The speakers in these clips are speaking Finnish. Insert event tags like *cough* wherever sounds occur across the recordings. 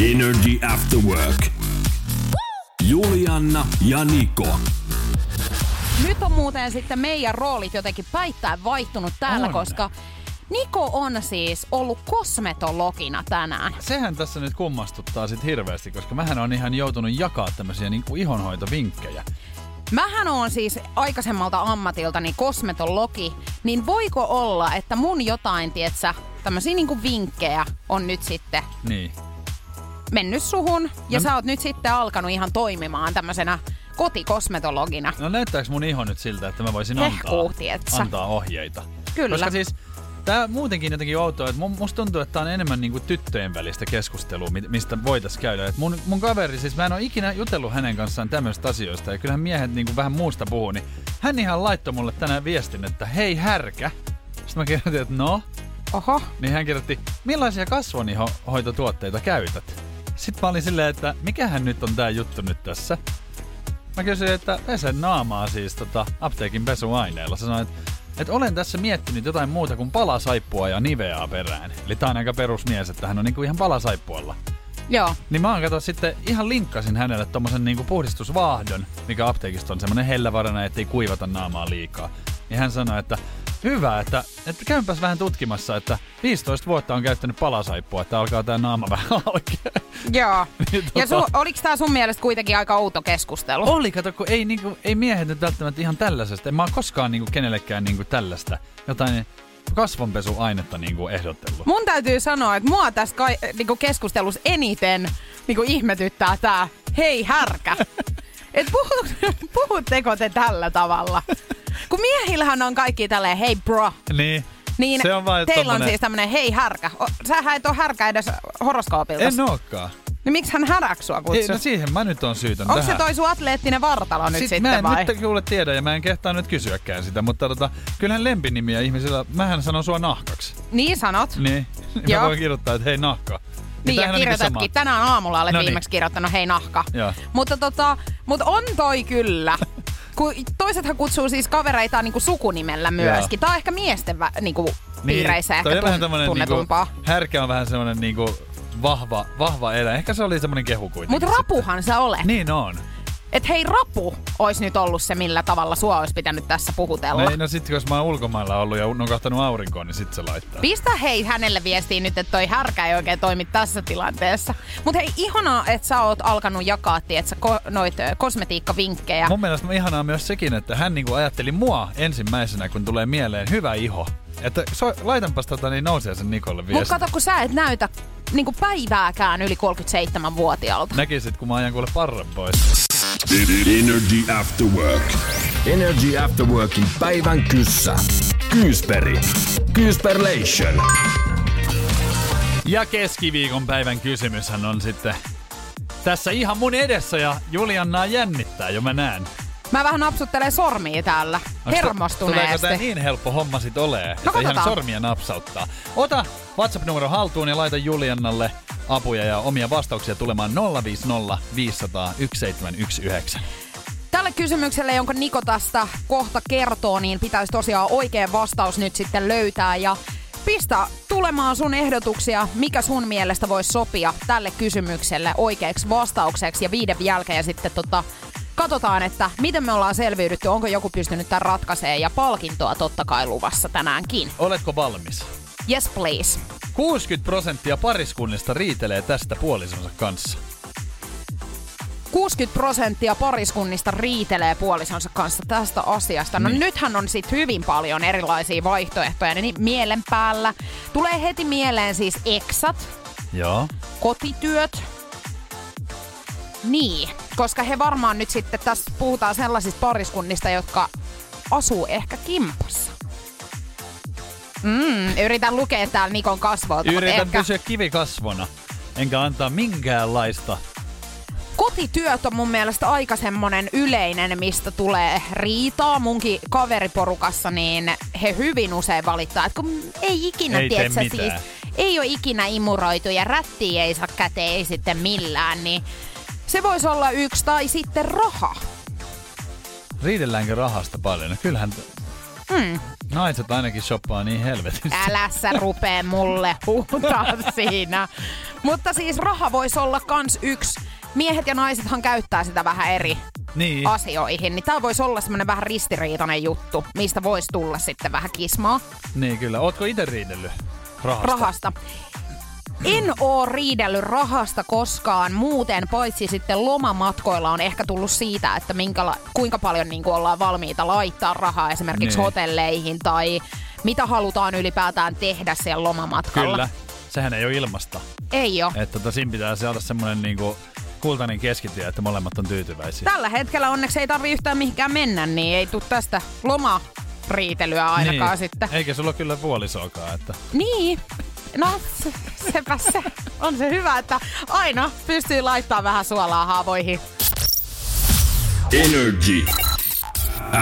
Energy After Work. Julianna ja Niko. Nyt on muuten sitten meidän roolit jotenkin päittäin vaihtunut täällä, On. koska Niko on siis ollut kosmetologina tänään. Sehän tässä nyt kummastuttaa sit hirveästi, koska mähän on ihan joutunut jakaa tämmöisiä niinku ihonhoitovinkkejä. Mähän on siis aikaisemmalta ammatiltani kosmetologi, niin voiko olla, että mun jotain, tietsä, tämmöisiä niinku vinkkejä on nyt sitten Niin. Mennyt suhun, ja No- sä oot nyt sitten alkanut ihan toimimaan tämmöisenä kotikosmetologina. No näyttääks mun iho nyt siltä, että mä voisin Hehkuu, antaa, antaa ohjeita? Kyllä. Koska siis tää muutenkin jotenkin outoa, että mun- musta tuntuu, että tää on enemmän niinku tyttöjen välistä keskustelua, mi- mistä voitais käydä. Et mun, mun kaveri, siis mä en ole ikinä jutellut hänen kanssaan tämmöistä asioista, ja kyllähän miehet niinku vähän muusta puhuu, niin hän ihan laittoi mulle tänään viestin, että hei härkä. Sitten mä kirjoitin, että no, Oho. niin hän kirjoitti, millaisia kasvonihoitotuotteita käytät? Sitten mä olin silleen, että mikähän nyt on tää juttu nyt tässä? Mä kysyin, että pesen naamaa siis tota, apteekin pesuaineella. Sä sanoin, että, että olen tässä miettinyt jotain muuta kuin palasaippua ja niveaa perään. Eli tää on aika perusmies, että hän on niinku ihan palasaippualla. Joo. Niin mä oon kato sitten ihan linkkasin hänelle tommosen niinku puhdistusvaahdon, mikä apteekista on semmonen hellävarana, ettei kuivata naamaa liikaa. Niin hän sanoi, että hyvä, että, että käypäs vähän tutkimassa, että 15 vuotta on käyttänyt palasaippua, että alkaa tää naama *laughs* vähän alkea. Joo. *laughs* Niin Ja su, tota- oliks tää sun mielestä kuitenkin aika outo keskustelu? Oli, kato, kun ei, niinku, ei miehet nyt välttämättä ihan tällaisesta. En mä oon koskaan niinku, kenellekään niinku, tällaista jotain kasvonpesuainetta niinku, ehdotellut. Mun täytyy sanoa, että mua tässä kai, niinku keskustelussa eniten niinku ihmetyttää tää hei härkä. *laughs* Et puhut, *laughs* puhutteko te tällä tavalla? Kun miehillähän on kaikki tälleen hei bro. Niin. Niin Se on vaan teillä on tommonen- siis tämmönen hei härkä. O, sähän et oo härkä edes horoskoopilta. En ookaan. Niin miksi hän häräks sua Ei, no siihen mä nyt on syytön Onko se toi sun atleettinen vartalo nyt Sit sitten mä en vai? nyt kuule tiedä ja mä en kehtaa nyt kysyäkään sitä, mutta tota, kyllähän lempinimiä ihmisillä, mähän sanon sua nahkaksi. Niin sanot. Niin, *laughs* mä Joo. voin kirjoittaa, että hei nahka. Niin, ja tämähän on niinku kirjoitatkin. sama. Tänään aamulla olet No niin. viimeksi kirjoittanut hei nahka. Joo. Mutta tota, mut on toi kyllä. *laughs* Kun toisethan kutsuu siis kavereitaan niinku sukunimellä myöskin. Tää on ehkä miesten vä, niinku piireissä Niin, toi ehkä on vähän tun, tämmönen tunnetumpaa. Niinku, härkä on vähän semmonen niinku vahva, vahva eläin. Ehkä se oli semmonen kehu kuitenkin. Mutta rapuhan sä olet. sitten. Niin on. Et hei rapu olisi nyt ollut se, millä tavalla sua olisi pitänyt tässä puhutella. No, ei, no sit kun mä oon ulkomailla ollut ja nukahtanut aurinkoon, niin sit se laittaa. Pistä hei hänelle viestiin nyt, että toi härkä ei oikein toimi tässä tilanteessa. Mutta hei, ihanaa, että sä oot alkanut jakaa, tietsä, ko- noit kosmetiikkavinkkejä. Mun mielestä ihanaa myös sekin, että hän niinku ajatteli mua ensimmäisenä, kun tulee mieleen hyvä iho. Että so, laitanpas tota, niin nousee sen Nikolle viesti. kato, kun sä et näytä niinku päivääkään yli 37-vuotiaalta. Näkisit, kun mä ajan kuule parran pois. Energy After Work. Energy After Workin päivän kyssä. Kyysperi. Kyysperlation. Ja keskiviikon päivän kysymyshän on sitten tässä ihan mun edessä ja Juliannaa jännittää jo mä näen. Mä vähän napsuttelen sormia täällä. Tä- Tuleeko Hermostuneesti. tää niin helppo homma sit olee, että ihan sormia napsauttaa. Ota WhatsApp-numero haltuun ja laita Juliannalle apuja ja omia vastauksia tulemaan 050 500 1719. Tälle kysymykselle, jonka Niko tästä kohta kertoo, niin pitäisi tosiaan oikea vastaus nyt sitten löytää. Ja pistä tulemaan sun ehdotuksia, mikä sun mielestä voisi sopia tälle kysymykselle oikeaksi vastaukseksi. Ja viiden jälkeen sitten tota, katsotaan, että miten me ollaan selviydytty, onko joku pystynyt tämän ratkaisemaan. Ja palkintoa totta kai luvassa tänäänkin. Oletko valmis? Yes please. 60 prosenttia pariskunnista riitelee tästä puolisonsa kanssa. 60 prosenttia pariskunnista riitelee puolisonsa kanssa tästä asiasta. No Niin. nythän on sit hyvin paljon erilaisia vaihtoehtoja niin mielen päällä. Tulee heti mieleen siis eksat, Joo. kotityöt. Niin, koska he varmaan nyt sitten tässä puhutaan sellaisista pariskunnista, jotka asuu ehkä kimpassa. Mm, yritän lukea täällä Nikon kasvoilta. Yritän ehkä... pysyä kivikasvona, enkä antaa minkäänlaista kotityöt on mun mielestä aika semmonen yleinen, mistä tulee riitaa. Munkin kaveriporukassa, niin he hyvin usein valittaa, että kun ei ikinä, ei tiedä, siis, ei ole ikinä imuroitu ja rätti ei saa käteen ei sitten millään, niin se voisi olla yksi tai sitten raha. Riidelläänkö rahasta paljon? No kyllähän Hmm. Naiset ainakin shoppaa niin helvetisti. Älä sä rupee mulle huutaa siinä. Mutta siis raha voisi olla kans yksi. Miehet ja naisethan käyttää sitä vähän eri niin. asioihin. Niin tää voisi olla semmonen vähän ristiriitainen juttu, mistä voisi tulla sitten vähän kismaa. Niin kyllä. Ootko itse riidellyt rahasta? Rahasta. En oo riidellyt rahasta koskaan muuten, paitsi sitten lomamatkoilla on ehkä tullut siitä, että minkäla- kuinka paljon niin kuin ollaan valmiita laittaa rahaa esimerkiksi niin. hotelleihin tai mitä halutaan ylipäätään tehdä siellä lomamatkalla. Kyllä, sehän ei ole ilmasta. Ei ole. Että tota, siinä pitää saada semmoinen niinku kultainen keskitie, että molemmat on tyytyväisiä. Tällä hetkellä onneksi ei tarvi yhtään mihinkään mennä, niin ei tule tästä loma riitelyä ainakaan niin. sitten. Eikä sulla kyllä puolisoakaan, että... Niin, No, se, sepä se. On se hyvä, että aina pystyy laittamaan vähän suolaa haavoihin. Energy.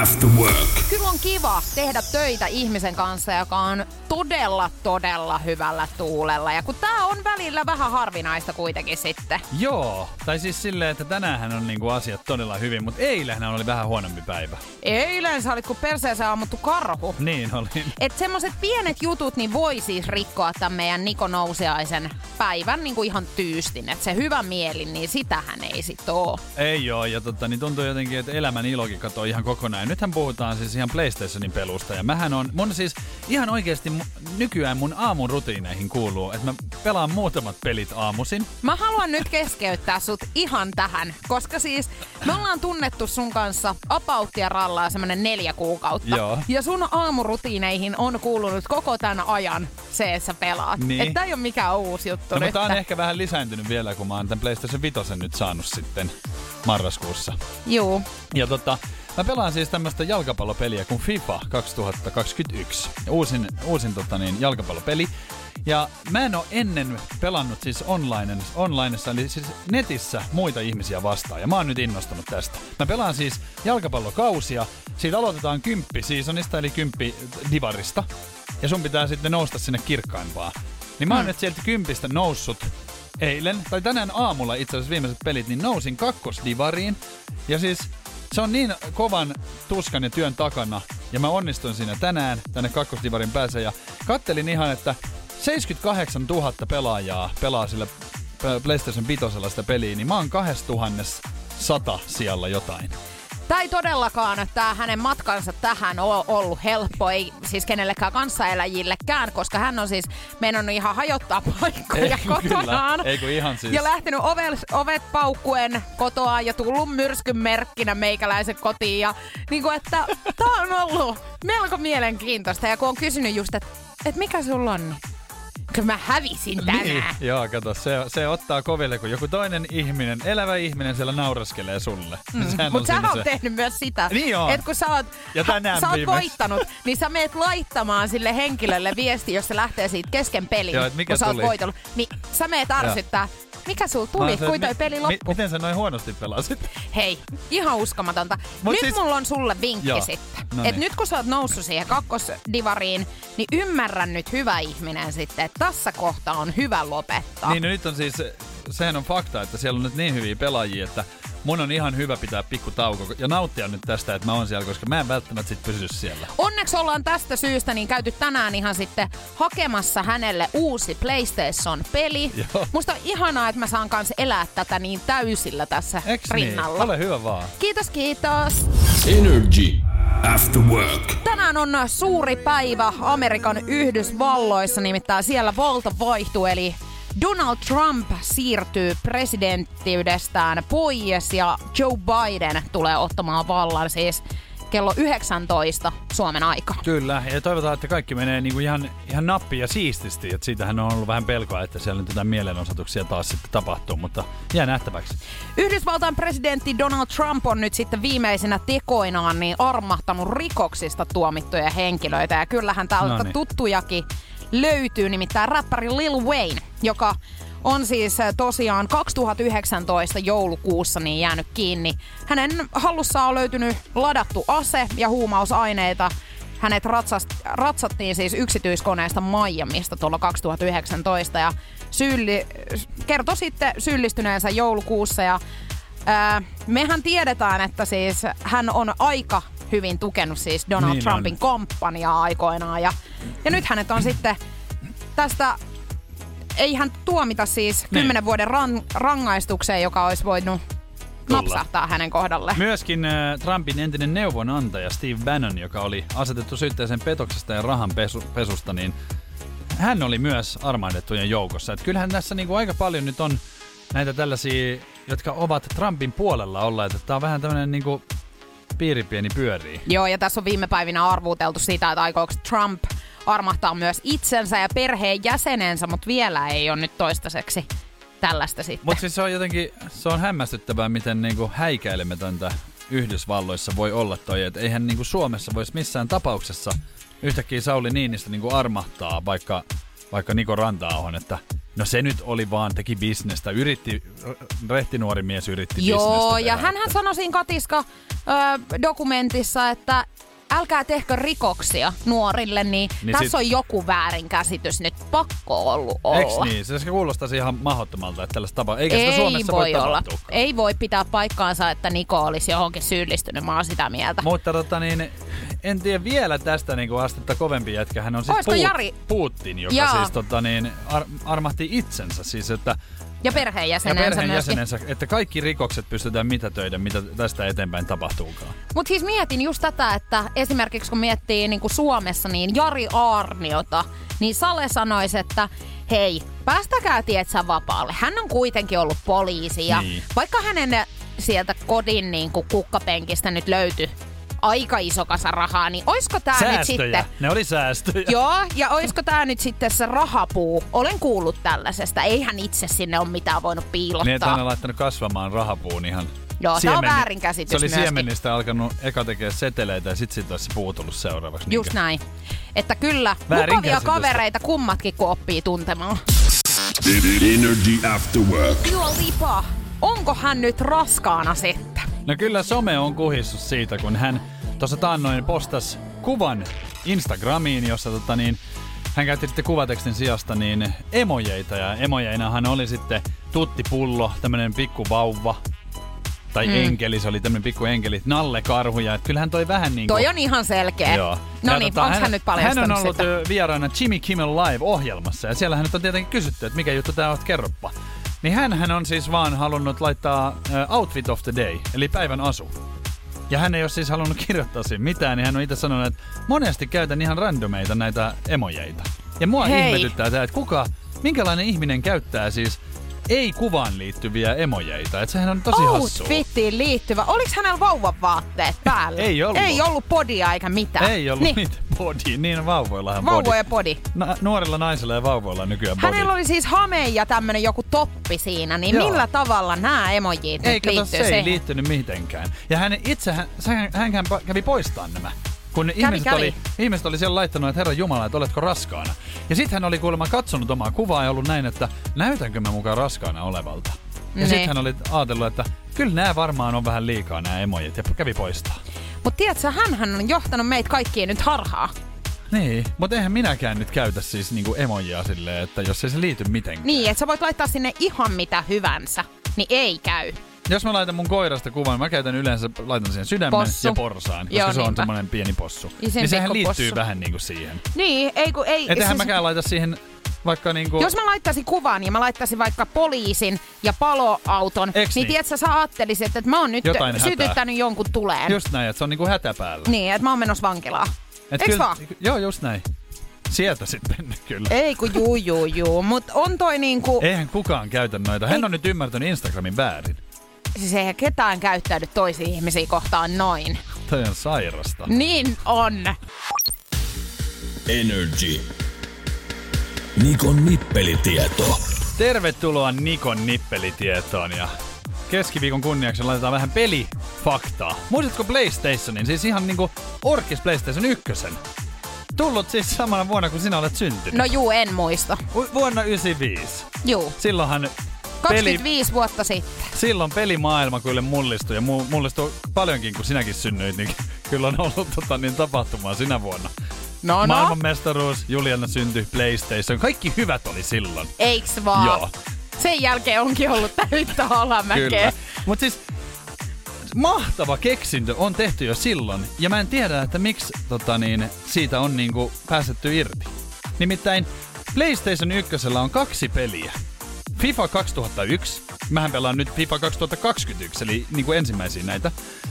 After Work. On kiva tehdä töitä ihmisen kanssa, joka on todella, todella hyvällä tuulella. Ja kun tää on välillä vähän harvinaista kuitenkin sitten. Joo, tai siis silleen, että tänään on niinku asiat todella hyvin, mutta eilen oli vähän huonompi päivä. Eilen sä olit kuin perseeseen ammuttu karhu. Niin oli. Et semmoset pienet jutut niin voi siis rikkoa tämän meidän Niko Nousiaisen päivän niin kuin ihan tyystin. Että se hyvä mieli, niin sitähän ei sit oo. Ei joo, ja totta, niin tuntuu jotenkin, että elämän ilokin katoo ihan kokonaan. Ja nythän puhutaan siis ihan PlayStationin pelusta. Ja mähän on, mun siis ihan oikeasti nykyään mun aamun rutiineihin kuuluu, että mä pelaan muutamat pelit aamusin. Mä haluan nyt keskeyttää sut ihan tähän, koska siis me ollaan tunnettu sun kanssa apauttia rallaa semmonen neljä kuukautta. Joo. Ja sun aamurutiineihin on kuulunut koko tämän ajan se, että sä pelaat. Niin. Että ei ole mikään uusi juttu no, nyt. mutta on ehkä vähän lisääntynyt vielä, kun mä oon tämän PlayStation 5 nyt saanut sitten marraskuussa. Juu. Ja tota, Mä pelaan siis tämmöistä jalkapallopeliä kuin FIFA 2021. Uusin, uusin tota niin, jalkapallopeli. Ja mä en oo ennen pelannut siis online, onlineissa, eli siis netissä muita ihmisiä vastaan. Ja mä oon nyt innostunut tästä. Mä pelaan siis jalkapallokausia. Siitä aloitetaan kymppi seasonista, eli kymppi divarista. Ja sun pitää sitten nousta sinne kirkkaimpaan. Niin mä oon mm. nyt sieltä kympistä noussut eilen, tai tänään aamulla itse asiassa viimeiset pelit, niin nousin kakkosdivariin. Ja siis se on niin kovan tuskan ja työn takana, ja mä onnistuin siinä tänään tänne kakkosdivarin päässä, ja kattelin ihan, että 78 000 pelaajaa pelaa sillä PlayStation 5 sitä peliä, niin mä oon 2100 siellä jotain. Tämä ei todellakaan, että hänen matkansa tähän ole ollut helppo, ei siis kenellekään kanssaeläjillekään, koska hän on siis mennyt ihan hajottaa paikkoja ei, kotonaan. Kyllä. Ei kun ihan siis. Ja lähtenyt ovet, ovet paukkuen kotoa ja tullut myrskyn merkkinä meikäläisen kotiin. Ja niin kuin, että tämä on ollut melko mielenkiintoista. Ja kun on kysynyt just, että, että mikä sulla on, niin kun mä hävisin tänään. Niin, joo, kato, se, se ottaa koville, kun joku toinen ihminen, elävä ihminen siellä nauraskelee sulle. Mm. *laughs* Mutta sä oot se... tehnyt myös sitä, niin että kun sä oot, ja tänään sä oot voittanut, niin sä meet laittamaan sille henkilölle viesti, jos se lähtee siitä kesken pelin, joo, mikä kun sä oot voitellut. Niin sä meet ärsyttää, mikä sul tuli, se, kuin toi mi- peli loppui? Mi- miten sä noin huonosti pelasit? Hei, ihan uskomatonta. Mut nyt siis... mulla on sulle vinkki Joo. sitten. No niin. Et nyt kun sä oot noussut siihen kakkosdivariin, niin ymmärrän nyt hyvä ihminen sitten, että tässä kohtaa on hyvä lopettaa. Niin, no nyt on siis, sehän on fakta, että siellä on nyt niin hyviä pelaajia, että mun on ihan hyvä pitää pikku tauko ja nauttia nyt tästä, että mä oon siellä, koska mä en välttämättä sit pysy siellä. Onneksi ollaan tästä syystä niin käyty tänään ihan sitten hakemassa hänelle uusi PlayStation-peli. *laughs* Joo. Musta on ihanaa, että mä saan kanssa elää tätä niin täysillä tässä Eks niin? rinnalla. Niin? Ole hyvä vaan. Kiitos, kiitos. Energy. After Work. Tänään on suuri päivä Amerikan Yhdysvalloissa, nimittäin siellä valta vaihtuu, eli Donald Trump siirtyy presidenttiydestään pois ja Joe Biden tulee ottamaan vallan siis kello 19 Suomen aika. Kyllä, ja toivotaan, että kaikki menee niinku ihan, ihan nappi ja siististi. Et siitähän on ollut vähän pelkoa, että siellä nyt jotain mielenosoituksia taas sitten tapahtuu, mutta jää nähtäväksi. Yhdysvaltain presidentti Donald Trump on nyt sitten viimeisenä tekoinaan niin armahtanut rikoksista tuomittuja henkilöitä. Ja kyllähän täältä Noniin. tuttujakin löytyy, nimittäin räppäri Lil Wayne, joka on siis äh, tosiaan 2019 joulukuussa niin jäänyt kiinni. Hänen hallussaan on löytynyt ladattu ase ja huumausaineita. Hänet ratsast, ratsattiin siis yksityiskoneesta Miamista tuolla 2019 ja syylli, kertoi sitten syyllistyneensä joulukuussa ja ää, mehän tiedetään, että siis hän on aika hyvin tukenut siis Donald Niin Trumpin on. kampanjaa aikoinaan ja, ja nyt hänet on sitten tästä ei hän tuomita siis Niin. 10 vuoden ran, rangaistukseen, joka olisi voinut Tulla. napsahtaa hänen kohdalle. Myöskin äh, Trumpin entinen neuvonantaja Steve Bannon, joka oli asetettu syytteeseen petoksesta ja rahan pesu, pesusta, niin hän oli myös armahdettujen joukossa. Et kyllähän tässä niinku aika paljon nyt on näitä tällaisia, jotka ovat Trumpin puolella olleet. Tää on vähän tämmönen niinku piiripieni pyörii. Joo, ja tässä on viime päivinä arvuuteltu sitä, että aikooko Trump armahtaa myös itsensä ja perheen jäsenensä, mutta vielä ei ole nyt toistaiseksi tällaista sitten. Mutta siis se on jotenkin, se on hämmästyttävää, miten niinku häikäilemätöntä Yhdysvalloissa voi olla toi, että eihän niinku Suomessa voisi missään tapauksessa yhtäkkiä Sauli Niinistä niinku armahtaa vaikka, vaikka Niko Rantaahon, että no se nyt oli vaan, teki bisnestä, yritti, rehtinuori mies yritti Joo, bisnestä ja tehdä, hänhän että- sanoi siinä Katiska ö, dokumentissa, että älkää tehkö rikoksia nuorille, niin, Niin tässä sit- on joku väärinkäsitys nyt pakko ollut Eiks olla. niin? Se kuulostaisi ihan mahdottomalta, että tällaista tapaa. Eikä sitä Ei Suomessa voi, voi olla. Ei voi pitää paikkaansa, että Niko olisi johonkin syyllistynyt. Mä oon sitä mieltä. Mutta tota niin, en tiedä vielä tästä niin kuin astetta kovempi jätkä. Hän on siis Oisko Jari? Putin, joka Jaa. siis tota niin, ar- armahti itsensä. Siis, että, ja ja perheenjäsenensä myöskin. perheenjäsenensä, että kaikki rikokset pystytään mitätöidä, mitä tästä eteenpäin tapahtuukaan. Mutta siis mietin just tätä, että esimerkiksi kun miettii niin kuin Suomessa, niin Jari Aarniota, niin Sale sanoisi, että hei, päästäkää tietsä vapaalle. Hän on kuitenkin ollut poliisi ja Niin. vaikka hänen sieltä kodin niin kuin kukkapenkistä nyt löytyi aika iso kasa rahaa, niin oisko tää nyt Säästöjä. sitten... Ne oli säästöjä. Joo, ja oisko tää nyt sitten se rahapuu? Olen kuullut tällaisesta. Eihän itse sinne ole mitään voinut piilottaa. Niin, että hän on laittanut kasvamaan rahapuun ihan Joo, tää on väärinkäsitys Se oli myöskin. siemenistä alkanut eka tekee seteleitä ja sit siitä olisi se puu tullut seuraavaksi. Just Niinkö? näin. Että kyllä, mukavia kavereita kummatkin, kun oppii tuntemaan. Energy After Work. Dua Lipa, onko hän nyt raskaana sitten? No kyllä some on kuhissut siitä, kun hän tuossa taannoin postas kuvan Instagramiin, jossa tota niin, hän käytti sitten kuvatekstin sijasta niin emojeita. Ja emojeinahan oli sitten tuttipullo, tämmönen pikku vauva. Tai mm. enkeli, se oli tämmönen pikku enkeli, nallekarhuja. Et kyllähän toi vähän niin Toi on ihan selkeä. Joo. No niin, tota, onko hän, nyt paljastanut Hän on ollut sitä? vieraana Jimmy Kimmel Live-ohjelmassa ja siellä hän nyt on tietenkin kysytty, että mikä juttu tää on, kerroppa. Niin hän, hän on siis vaan halunnut laittaa ö, outfit of the day, eli päivän asu. Ja hän ei ole siis halunnut kirjoittaa siihen mitään, niin hän on itse sanonut, että monesti käytän ihan randomeita näitä emojeita. Ja mua Hei. ihmetyttää tämä, että kuka, minkälainen ihminen käyttää siis ei kuvaan liittyviä emojeita. Että sehän on tosi hassua. Outfittiin liittyvä. Oliko hänellä vauvan vaatteet päällä? *laughs* Ei ollut. Ei ollut podia eikä mitään. Ei ollut niin. niitä body, niin vauvoillahan body. Vauvoja podi. Na- nuorilla naisilla ja vauvoilla nykyään body. Hänellä oli siis hame ja tämmönen joku toppi siinä, niin Joo. millä tavalla nämä emojit ei, nyt kato, liittyy se ei siihen? liittynyt mitenkään. Ja hän itse, hän, hän, hän kävi poistaa nämä. Kun ihmiset, kävi. Oli, ihmiset oli siellä laittanut, että herra Jumala, että oletko raskaana. Ja sitten hän oli kuulemma katsonut omaa kuvaa ja ollut näin, että näytänkö mä mukaan raskaana olevalta. Ja Niin. sitten hän oli ajatellut, että kyllä nämä varmaan on vähän liikaa nämä emojit ja kävi poistaa. Mutta tiedätkö, hän on johtanut meitä kaikkiin nyt harhaa. Niin, mutta eihän minäkään nyt käytä siis niinku emojia silleen, että jos ei se liity mitenkään. Niin, että sä voit laittaa sinne ihan mitä hyvänsä, niin ei käy. Jos mä laitan mun koirasta kuvan, mä käytän yleensä, laitan siihen sydämen Possu. ja porsaan, koska Joo, se on semmoinen pieni possu. Sen niin sehän liittyy possu. vähän niinku siihen. Niin, ei kun ei... Et eihän siis- mäkään laita siihen vaikka niinku... Jos mä laittaisin kuvan ja mä laittaisin vaikka poliisin ja paloauton, Eks niin niin? tiedätkö, sä ajattelisit, että mä oon nyt Jotain hätää. sytyttänyt jonkun tuleen. Just näin, että se on niinku hätä päällä. Niin, että mä oon menossa vankilaan. Et kyllä- vaan? Joo, just näin. Sieltä sitten *laughs* kyllä. Ei kun juu, juu, juu. Mut on toi niinku... Eihän kukaan käytä noita. Hän Ei. on nyt ymmärtänyt Instagramin väärin. Siis eihän ketään käyttäydy toisia ihmisiä kohtaan noin. Toi on sairasta. Niin on. Energy. Nikon nippelitieto. Tervetuloa Nikon nippelitietoon ja keskiviikon kunniaksi laitetaan vähän pelifaktaa. Muistatko PlayStationin? Siis ihan niinku orkis PlayStation 1. Tullut siis samana vuonna, kun sinä olet syntynyt. No juu, en muista. Vu- Vuonna 95. Juu. Silloinhan 25 vuotta sitten. silloin pelimaailma kyllä mullistui ja mu- mullistui paljonkin, kun sinäkin synnyit, niin *laughs* kyllä on ollut tota, niin tapahtumaa sinä vuonna. No no. Maailmanmestaruus, Juliana syntyi, PlayStation, kaikki hyvät oli silloin. Eiks vaan? Joo. Sen jälkeen onkin ollut täyttä alamäkeä. Kyllä. Mutta siis mahtava keksintö on tehty jo silloin, ja mä en tiedä, että miksi tota niin, siitä on niinku päästetty irti. Nimittäin PlayStation 1 on kaksi peliä. FIFA 2001, mähän pelaan nyt FIFA 2021, eli niinku ensimmäisiä näitä,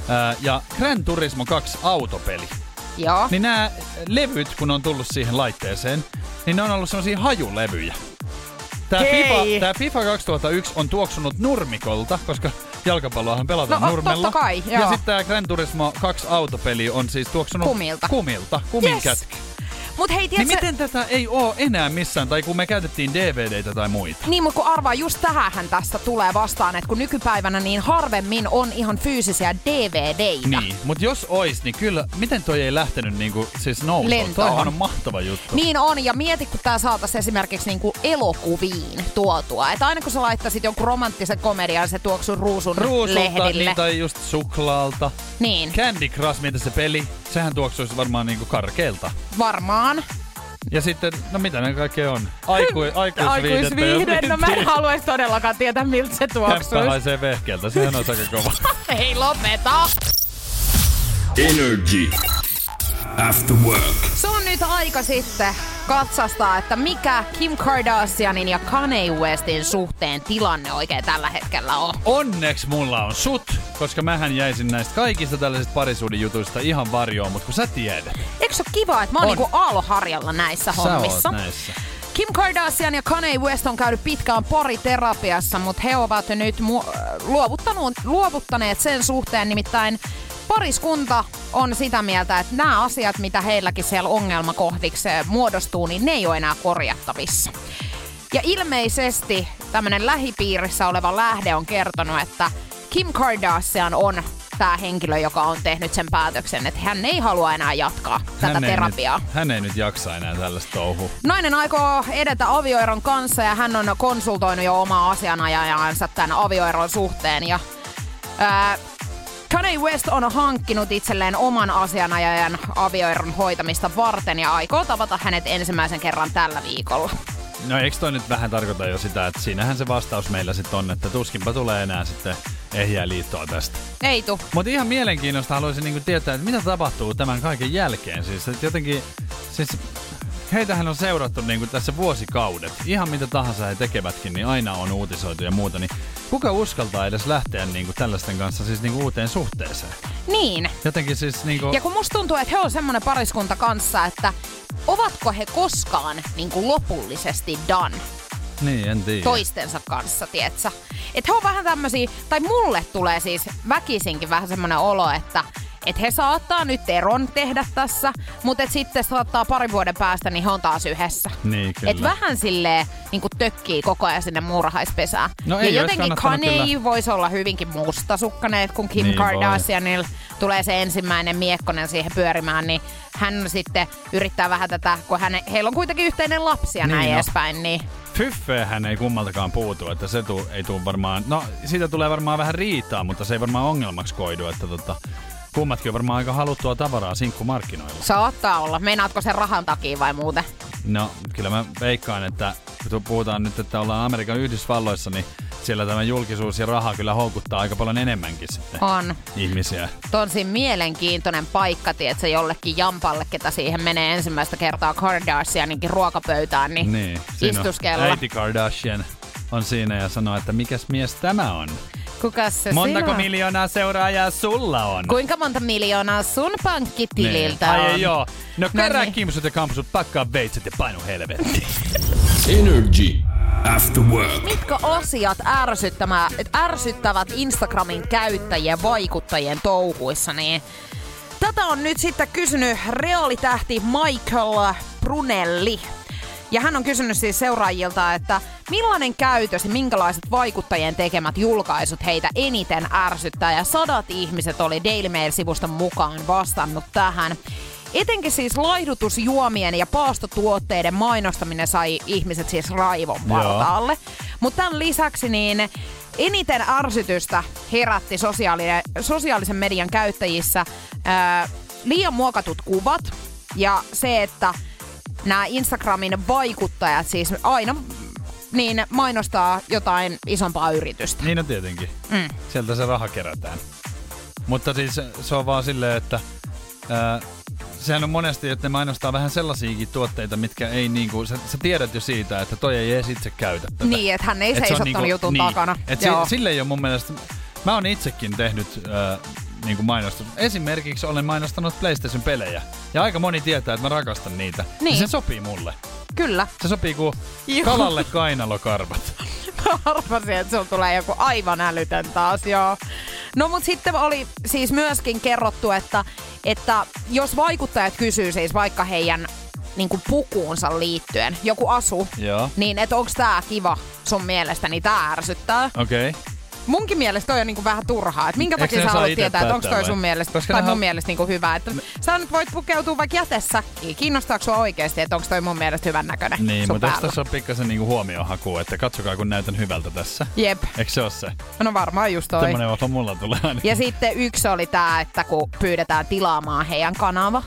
ää, ja Gran Turismo 2 autopeli. Joo. Niin nämä levyt, kun on tullut siihen laitteeseen, niin ne on ollut semmosia hajulevyjä. Tää Hei! FIFA, tää FIFA 2001 on tuoksunut nurmikolta, koska jalkapalloahan pelataan No, nurmella. totta kai, ja joo. sitten tää Gran Turismo 2 autopeli on siis tuoksunut Kumilta. kumilta kumin Yes. Mut hei, Niin tiedätkö, miten tätä ei oo enää missään, tai kun me käytettiin DVDtä tai muita? Niin, mutta kun arvaa, just tähän tästä tulee vastaan, että kun nykypäivänä niin harvemmin on ihan fyysisiä DVDitä. Niin, mutta jos ois, niin kyllä, miten toi ei lähtenyt niinku, siis nousuun? Lentoon. Toihan on mahtava juttu. Niin on, ja mieti, kun tää saataisiin esimerkiksi niinku elokuviin tuotua. Että aina kun sä laittaisit jonkun romanttisen komedian, se tuoksuu ruusun Ruusulta, lehdille. niin, tai just suklaalta. Niin, Candy Crush, mitä se peli, sehän tuoksuisi varmaan niinku karkeelta. varmaan. Ja sitten, no mitä ne kaikkea on? Aiku, aikuisviihdettä. Aikuisviihde, no mä en haluaisi todellakaan tietää, miltä se Kämppä tuoksuisi. haisee vehkeeltä, sehän on aika kova. *laughs* Hei, lopeta! Energy. After work. Se on nyt aika sitten katsastaa, että mikä Kim Kardashianin ja Kanye Westin suhteen tilanne oikein tällä hetkellä on. Onneksi mulla on sut, koska mähän jäisin näistä kaikista tällaisista parisuuden jutuista ihan varjoon, mutta kun sä tiedät. Eikö se ole kiva, että mä oon On. niinku aaloharjalla näissä Sä hommissa? oot näissä. Kim Kardashian ja Kanye West on käynyt pitkään pariterapiassa, mutta he ovat nyt mu- luovuttaneet sen suhteen, nimittäin pariskunta on sitä mieltä, että nämä asiat, mitä heilläkin siellä ongelmakohdiksi muodostuu, niin ne ei ole enää korjattavissa. Ja ilmeisesti tämmönen lähipiirissä oleva lähde on kertonut, että Kim Kardashian on tämä henkilö, joka on tehnyt sen päätöksen, että hän ei halua enää jatkaa tätä Hän ei terapiaa. Nyt, hän ei nyt jaksa enää tällaista touhua. Nainen aikoo edetä avioeron kanssa ja hän on konsultoinut jo omaa asianajajansa tämän avioeron suhteen. Ja, ää, Kanye West on hankkinut itselleen oman asianajajan avioeron hoitamista varten ja aikoo tavata hänet ensimmäisen kerran tällä viikolla. No eikö toi nyt vähän tarkoita jo sitä, että siinähän se vastaus meillä sitten on, että tuskinpa tulee enää sitten ehjää liittoa tästä. Ei tu. Mutta ihan mielenkiinnosta haluaisin niinku tietää, että mitä tapahtuu tämän kaiken jälkeen. Siis että jotenkin, siis heitähän on seurattu niinku tässä vuosikaudet. Ihan mitä tahansa he tekevätkin, niin aina on uutisoitu ja muuta. Niin kuka uskaltaa edes lähteä niinku tällaisten kanssa siis niinku uuteen suhteeseen? Niin. Jotenkin siis niinku... Ja kun musta tuntuu, että he on semmonen pariskunta kanssa, että ovatko he koskaan niin kuin lopullisesti done Niin, en tiedä. toistensa kanssa, tietsä? Että he on vähän tämmösiä, tai mulle tulee siis väkisinkin vähän semmonen olo, että et he saattaa nyt eron tehdä tässä, mutta et sitten saattaa parin vuoden päästä, niin he on taas yhdessä. Niin, kyllä. Et vähän silleen niin tökkii koko ajan sinne muurahaispesään. No ja ei ois jotenkin Kanye voisi olla hyvinkin mustasukkainen, kun Kim Niin voi. Kardashianilla tulee se ensimmäinen miekkonen siihen pyörimään, niin hän sitten yrittää vähän tätä, kun hän, heillä on kuitenkin yhteinen lapsi ja Niin näin on. edespäin, niin Fyffehän ei kummaltakaan puutu, että se tuu, ei tuu varmaan, no siitä tulee varmaan vähän riitaa, mutta se ei varmaan ongelmaksi koidu, että tota, kummatkin on varmaan aika haluttua tavaraa sinkkumarkkinoilla. saattaa olla. Meinaatko sen rahan takia vai muuten? No, kyllä mä veikkaan, että kun puhutaan nyt, että ollaan Amerikan Yhdysvalloissa, niin siellä tämä julkisuus ja raha kyllä houkuttaa aika paljon enemmänkin sitten On. ihmisiä. Tosi mielenkiintoinen paikka, tietsä, jollekin jampalle, ketä siihen menee ensimmäistä kertaa Kardashianinkin ruokapöytään, niin, Niin, istuskella. äiti Kardashian on siinä ja sanoo, että mikäs mies tämä on? Kukas se Montako sinä? miljoonaa seuraajaa sulla on? Kuinka monta miljoonaa sun pankkitililta Niin. Ai on? ei joo. No kerää niin. kimpsut ja kampsut, pakkaa veitset ja painu helvettiin. Energy. After work. Mitkä asiat ärsyttämä, ärsyttävät Instagramin käyttäjien vaikuttajien touhuissa, niin Tätä on nyt sitten kysynyt reaalitähti Michael Brunelli. Ja hän on kysynyt siis seuraajilta, että millainen käytös ja minkälaiset vaikuttajien tekemät julkaisut heitä eniten ärsyttää. Ja sadat ihmiset oli Daily Mail-sivuston mukaan vastannut tähän. Etenkin siis laihdutusjuomien ja paastotuotteiden mainostaminen sai ihmiset siis raivon partaalle. Mutta tämän lisäksi niin eniten ärsytystä herätti sosiaalisen median käyttäjissä ää, liian muokatut kuvat ja se, että nämä Instagramin vaikuttajat siis aina niin mainostaa jotain isompaa yritystä. Niin on tietenkin. Mm. Sieltä se raha kerätään. Mutta siis se on vaan silleen, että ää, sehän on monesti, että ne mainostaa vähän sellaisiakin tuotteita, mitkä ei niinku, sä, sä tiedät jo siitä, että toi ei edes itse käytä tätä. Niin, että hän ei Et se on seisottanut niinku- jutun niin. takana. Et Joo. si, sille ei ole mun mielestä, mä oon itsekin tehnyt äh, niinku mainostus. Esimerkiksi olen mainostanut PlayStation-pelejä. Ja aika moni tietää, että mä rakastan niitä. Niin. Ja se sopii mulle. Kyllä. Se sopii kuin Joo. kalalle kainalokarvat. *laughs* Mä arvasin, että sulla tulee joku aivan älytön taas, joo. No mut sitten oli siis myöskin kerrottu, että, että jos vaikuttajat kysyy siis vaikka heidän niin pukuunsa liittyen, joku asu, Joo. niin että onko tää kiva sun mielestä, niin tää ärsyttää. Okei. Okay. Munkin mielestä toi on niinku vähän turhaa. Että minkä takia sä haluat tietää, että onko toi sun mielestä, Koska tai mun mielestä niinku hyvä. Että sä nyt voit pukeutua vaikka jätesäkkiin. Kiinnostaako sua oikeasti, että onko toi mun mielestä hyvän näköinen Niin, mutta eikö tässä ole pikkasen niinku huomiohaku, että katsokaa kun näytän hyvältä tässä. Jep. Eikö se ole se? No varmaan just toi. Semmoinen vapa mulla tulee aina. Ja sitten yksi oli tää, että kun pyydetään tilaamaan heidän kanava.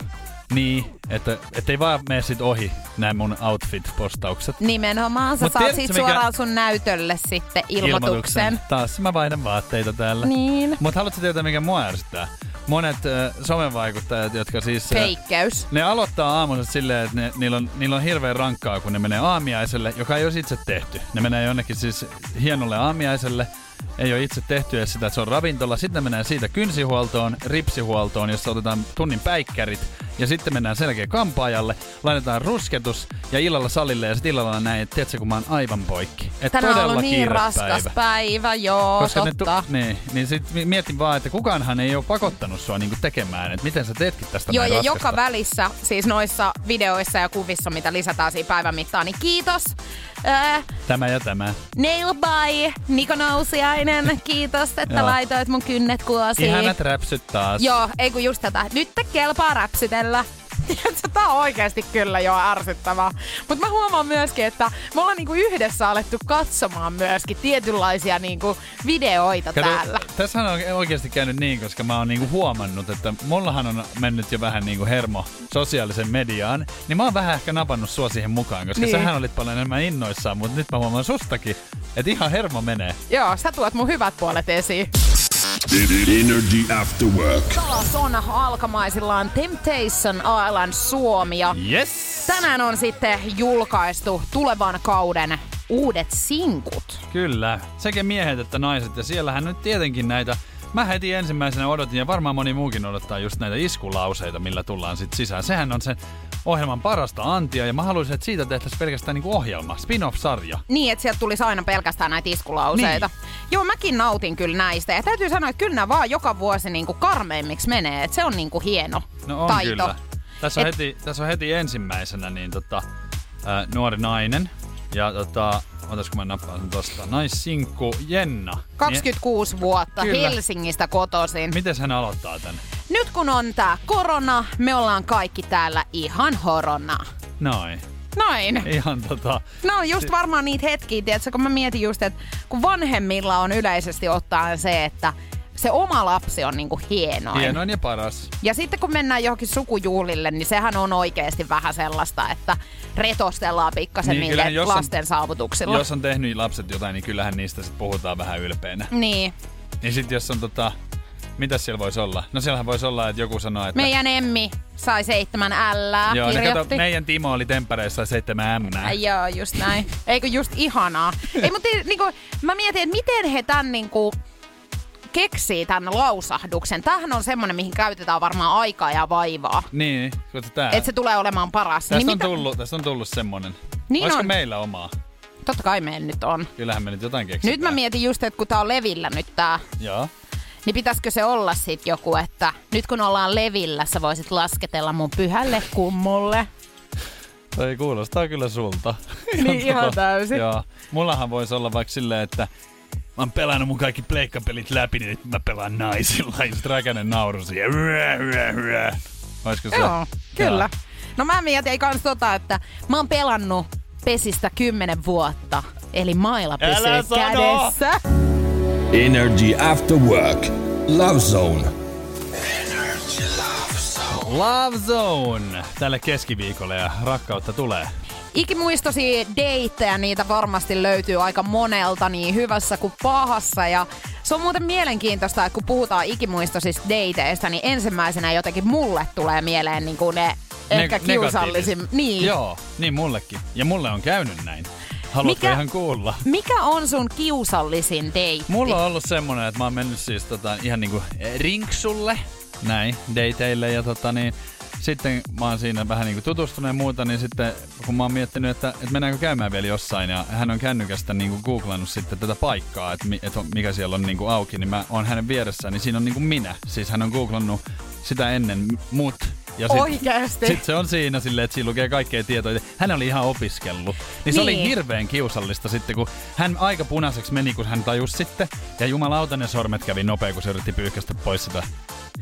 Niin, että ettei vaan mene sit ohi nämä mun outfit-postaukset. Nimenomaan sä Mut saat tiedätkö, sit mikä- suoraan sun näytölle sitten ilmoituksen. Taas mä vaihdan vaatteita täällä. Niin. Mutta haluatko tietää, mikä mua ärsyttää? Monet äh, somevaikuttajat, jotka siis... äh, Feikkäys. Ne aloittaa aamunsa silleen, että ne, niillä, on, niillä on hirveän rankkaa, kun ne menee aamiaiselle, joka ei ole itse tehty. Ne menee jonnekin siis hienolle aamiaiselle, ei ole itse tehty edes sitä, että se on ravintola. Sitten ne menee siitä kynsihuoltoon, ripsihuoltoon, jossa otetaan tunnin päikkärit. Ja sitten mennään sen jälkeen kampaajalle, laitetaan rusketus ja illalla salille ja sitten illalla näin, että tiedätkö, kun mä oon aivan poikki. Et Tänään on ollut niin raskas päivä, päivä joo, koska totta. tu- niin, niin sit mi- mietin vaan, että kukaanhan ei ole pakottanut sua niinku tekemään, että miten sä teetkin tästä Joo, ja raskasta. joka välissä, siis noissa videoissa ja kuvissa, mitä lisätään siinä päivän mittaan, niin kiitos. Äh, Tämä ja tämä. Nail by Niko Nousiainen, *laughs* kiitos, että laitoit mun kynnet kuosiin. Ihanat räpsyt taas. Joo, ei kun just tätä. Nyt kelpaa räpsytellä. Tiedätkö, *laughs* Tää on oikeasti kyllä jo ärsyttävää. Mutta mä huomaan myöskin, että me ollaan niinku yhdessä alettu katsomaan myöskin tietynlaisia niinku videoita Kato, täällä. Tässähän on oikeasti käynyt niin, koska mä oon niinku huomannut, että mullahan on mennyt jo vähän niinku hermo sosiaalisen mediaan, niin mä oon vähän ehkä napannut sua siihen mukaan, koska niin. sähän olit paljon enemmän innoissaan, mutta nyt mä huomaan sustakin, että ihan hermo menee. Joo, sä tuot mun hyvät puolet esiin. Energy After Work. Taas on alkamaisillaan Temptation Island Suomi ja Yes! tänään on sitten julkaistu tulevan kauden uudet sinkut. Kyllä, sekä miehet että naiset, ja siellähän nyt tietenkin näitä Mä heti ensimmäisenä odotin, ja varmaan moni muukin odottaa just näitä iskulauseita, millä tullaan sitten sisään. Sehän on sen ohjelman parasta antia, ja mä haluaisin, että siitä tehtäisiin pelkästään niinku ohjelma, spin-off-sarja. Niin, että sieltä tulisi aina pelkästään näitä iskulauseita. Niin. Joo, mäkin nautin kyllä näistä. Ja täytyy sanoa, että kyllä nämä vaan joka vuosi niin kuin karmeimmiksi menee. Että se on niin kuin hieno No on taito. kyllä. Tässä on, Et- heti, tässä on heti ensimmäisenä niin tota, ää, nuori nainen. Ja tota, otas kun mä nappaan sen tosta. Naissinkku Jenna. 26 vuotta Kyllä. Helsingistä kotoisin. Niin, miten hän aloittaa tän? Nyt kun on tää korona, me ollaan kaikki täällä ihan horona. Noin. Noin. Ihan tota... No just varmaan niitä hetkiä, tiedätkö, kun mä mietin just, että kun vanhemmilla on yleisesti ottaen se, että se oma lapsi on niinku hienoin. Hienoin ja paras. Ja sitten kun mennään johonkin sukujuhlille, niin sehän on oikeasti vähän sellaista, että retostellaan pikkasen Niin, niin, niille jos on- lasten saavutuksilla. Jos on tehnyt lapset jotain, niin kyllähän niistä sit puhutaan vähän ylpeänä. Niin. Niin sit jos on tota... Mitäs siellä voisi olla? No siellähän voisi olla, että joku sanoo, että... Meidän Emmi sai seitsemän ällää, Joo, ne kato, meidän Timo oli temppareissa 7 M. Joo, just näin. Eikö just ihanaa? Ei, mutta niinku, mä mietin, että miten he tän niinku keksii tämän lausahduksen. Tämähän on semmonen, mihin käytetään varmaan aikaa ja vaivaa. Niin, tää. Että se tulee olemaan paras. Tästä, niin on mitä- tullut, tästä on tullut semmonen. Niin Olisiko on. meillä omaa? Totta kai meillä nyt on. Kyllähän me nyt jotain keksitään. Nyt mä mietin just, että kun tää on levillä nyt tää, Joo. niin pitäisikö se olla sit joku, että nyt kun ollaan levillä, sä voisit lasketella mun pyhälle kummulle. Toi kuulostaa kyllä sulta. Niin, *laughs* ihan täysin. Joo. Mullahan voisi olla vaikka silleen, että mä oon pelannut mun kaikki pleikkapelit läpi, niin nyt mä pelaan naisilla. Ja sit Räkänen nauru siihen. Olisiko se? Joo, kyllä. No mä mietin kans tota, että mä oon pelannut pesistä kymmenen vuotta. Eli maila pysyy kädessä. Energy After Work. Love Zone. Love Zone tälle keskiviikolle ja rakkautta tulee. Ikimuistosi deittejä, niitä varmasti löytyy aika monelta niin hyvässä kuin pahassa. Ja se on muuten mielenkiintoista, että kun puhutaan ikimuistosista dateista, niin ensimmäisenä jotenkin mulle tulee mieleen niin kuin ne ehkä Neg- kiusallisin. Niin. Joo, niin mullekin. Ja mulle on käynyt näin. Haluatko Mikä- ihan kuulla? Mikä on sun kiusallisin deitti? Mulla on ollut semmonen, että mä oon mennyt siis tota, ihan niinku rinksulle, näin, dateille ja tota niin, sitten mä oon siinä vähän niinku tutustunut ja muuta, niin sitten kun mä oon miettinyt, että, että mennäänkö käymään vielä jossain ja hän on kännykästä niinku googlannut sitten tätä paikkaa, että, että mikä siellä on niinku auki, niin mä oon hänen vieressään, niin siinä on niinku minä. Siis hän on googlannut sitä ennen mut. Ja sit, Oikeesti? Sit se on siinä silleen, että siinä lukee kaikkea tietoa. Hän oli ihan opiskellut. Niin se oli Niin. hirveän kiusallista sitten, kun hän aika punaiseksi meni, kun hän tajusi sitten. Ja jumalauta ne sormet kävi nopea, kun se yritti pyyhkästä pois sitä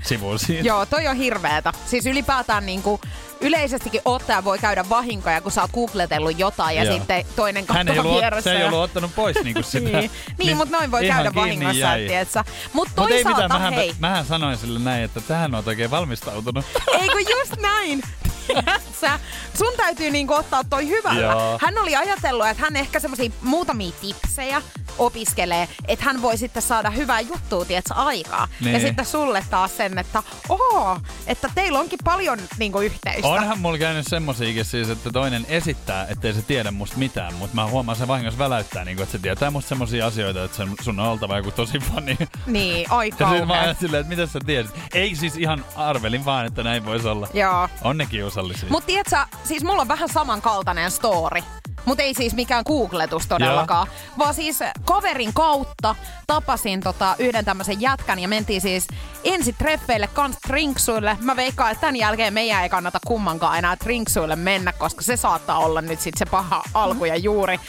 sivua siitä. Joo, toi on hirveetä. Siis ylipäätään niinku, yleisestikin ottaja voi käydä vahinkoja, kun sä oot googletellut jotain ja Joo. sitten toinen Hän ei ollut, vieressä. se ei ollut ottanut pois niinku *laughs* sitä. niin, niin mutta noin voi käydä vahingossa, tietsä. Mutta Mut ei toisaalta, mitään, mähän, hei, mähän sanoin sille näin, että tähän on oikein valmistautunut. ei kun just näin. *laughs* Tiedätkö? Sun täytyy niinku ottaa toi hyvällä. Joo. Hän oli ajatellut, että hän ehkä semmoisia muutamia tipsejä opiskelee, että hän voi sitten saada hyvää juttua, tietsä, aikaa. Niin. Ja sitten sulle taas sen, että oo, että teillä onkin paljon niinku yhteistä. Onhan mulla käynyt semmosiakin siis, että toinen esittää, ettei se tiedä musta mitään, mutta mä huomaan se vahingossa väläyttää, niin että se tietää musta semmosia asioita, että sen, sun on oltava joku tosi fani. Niin, oi *laughs* Ja sitten mä silleen, että mitä sä tiesit? Ei siis ihan arvelin vaan, että näin voisi olla. Joo. On ne kiusallisia. Mut tiedätkö, siis mulla on vähän samankaltainen story. Mutta ei siis mikään googletus todellakaan. Vaan siis kaverin kautta tapasin tota yhden tämmöisen jätkän ja mentiin siis ensi treffeille kans trinksuille. Mä veikkaan, että tämän jälkeen meidän ei kannata kummankaan enää trinksuille mennä, koska se saattaa olla nyt sit se paha alku ja juuri.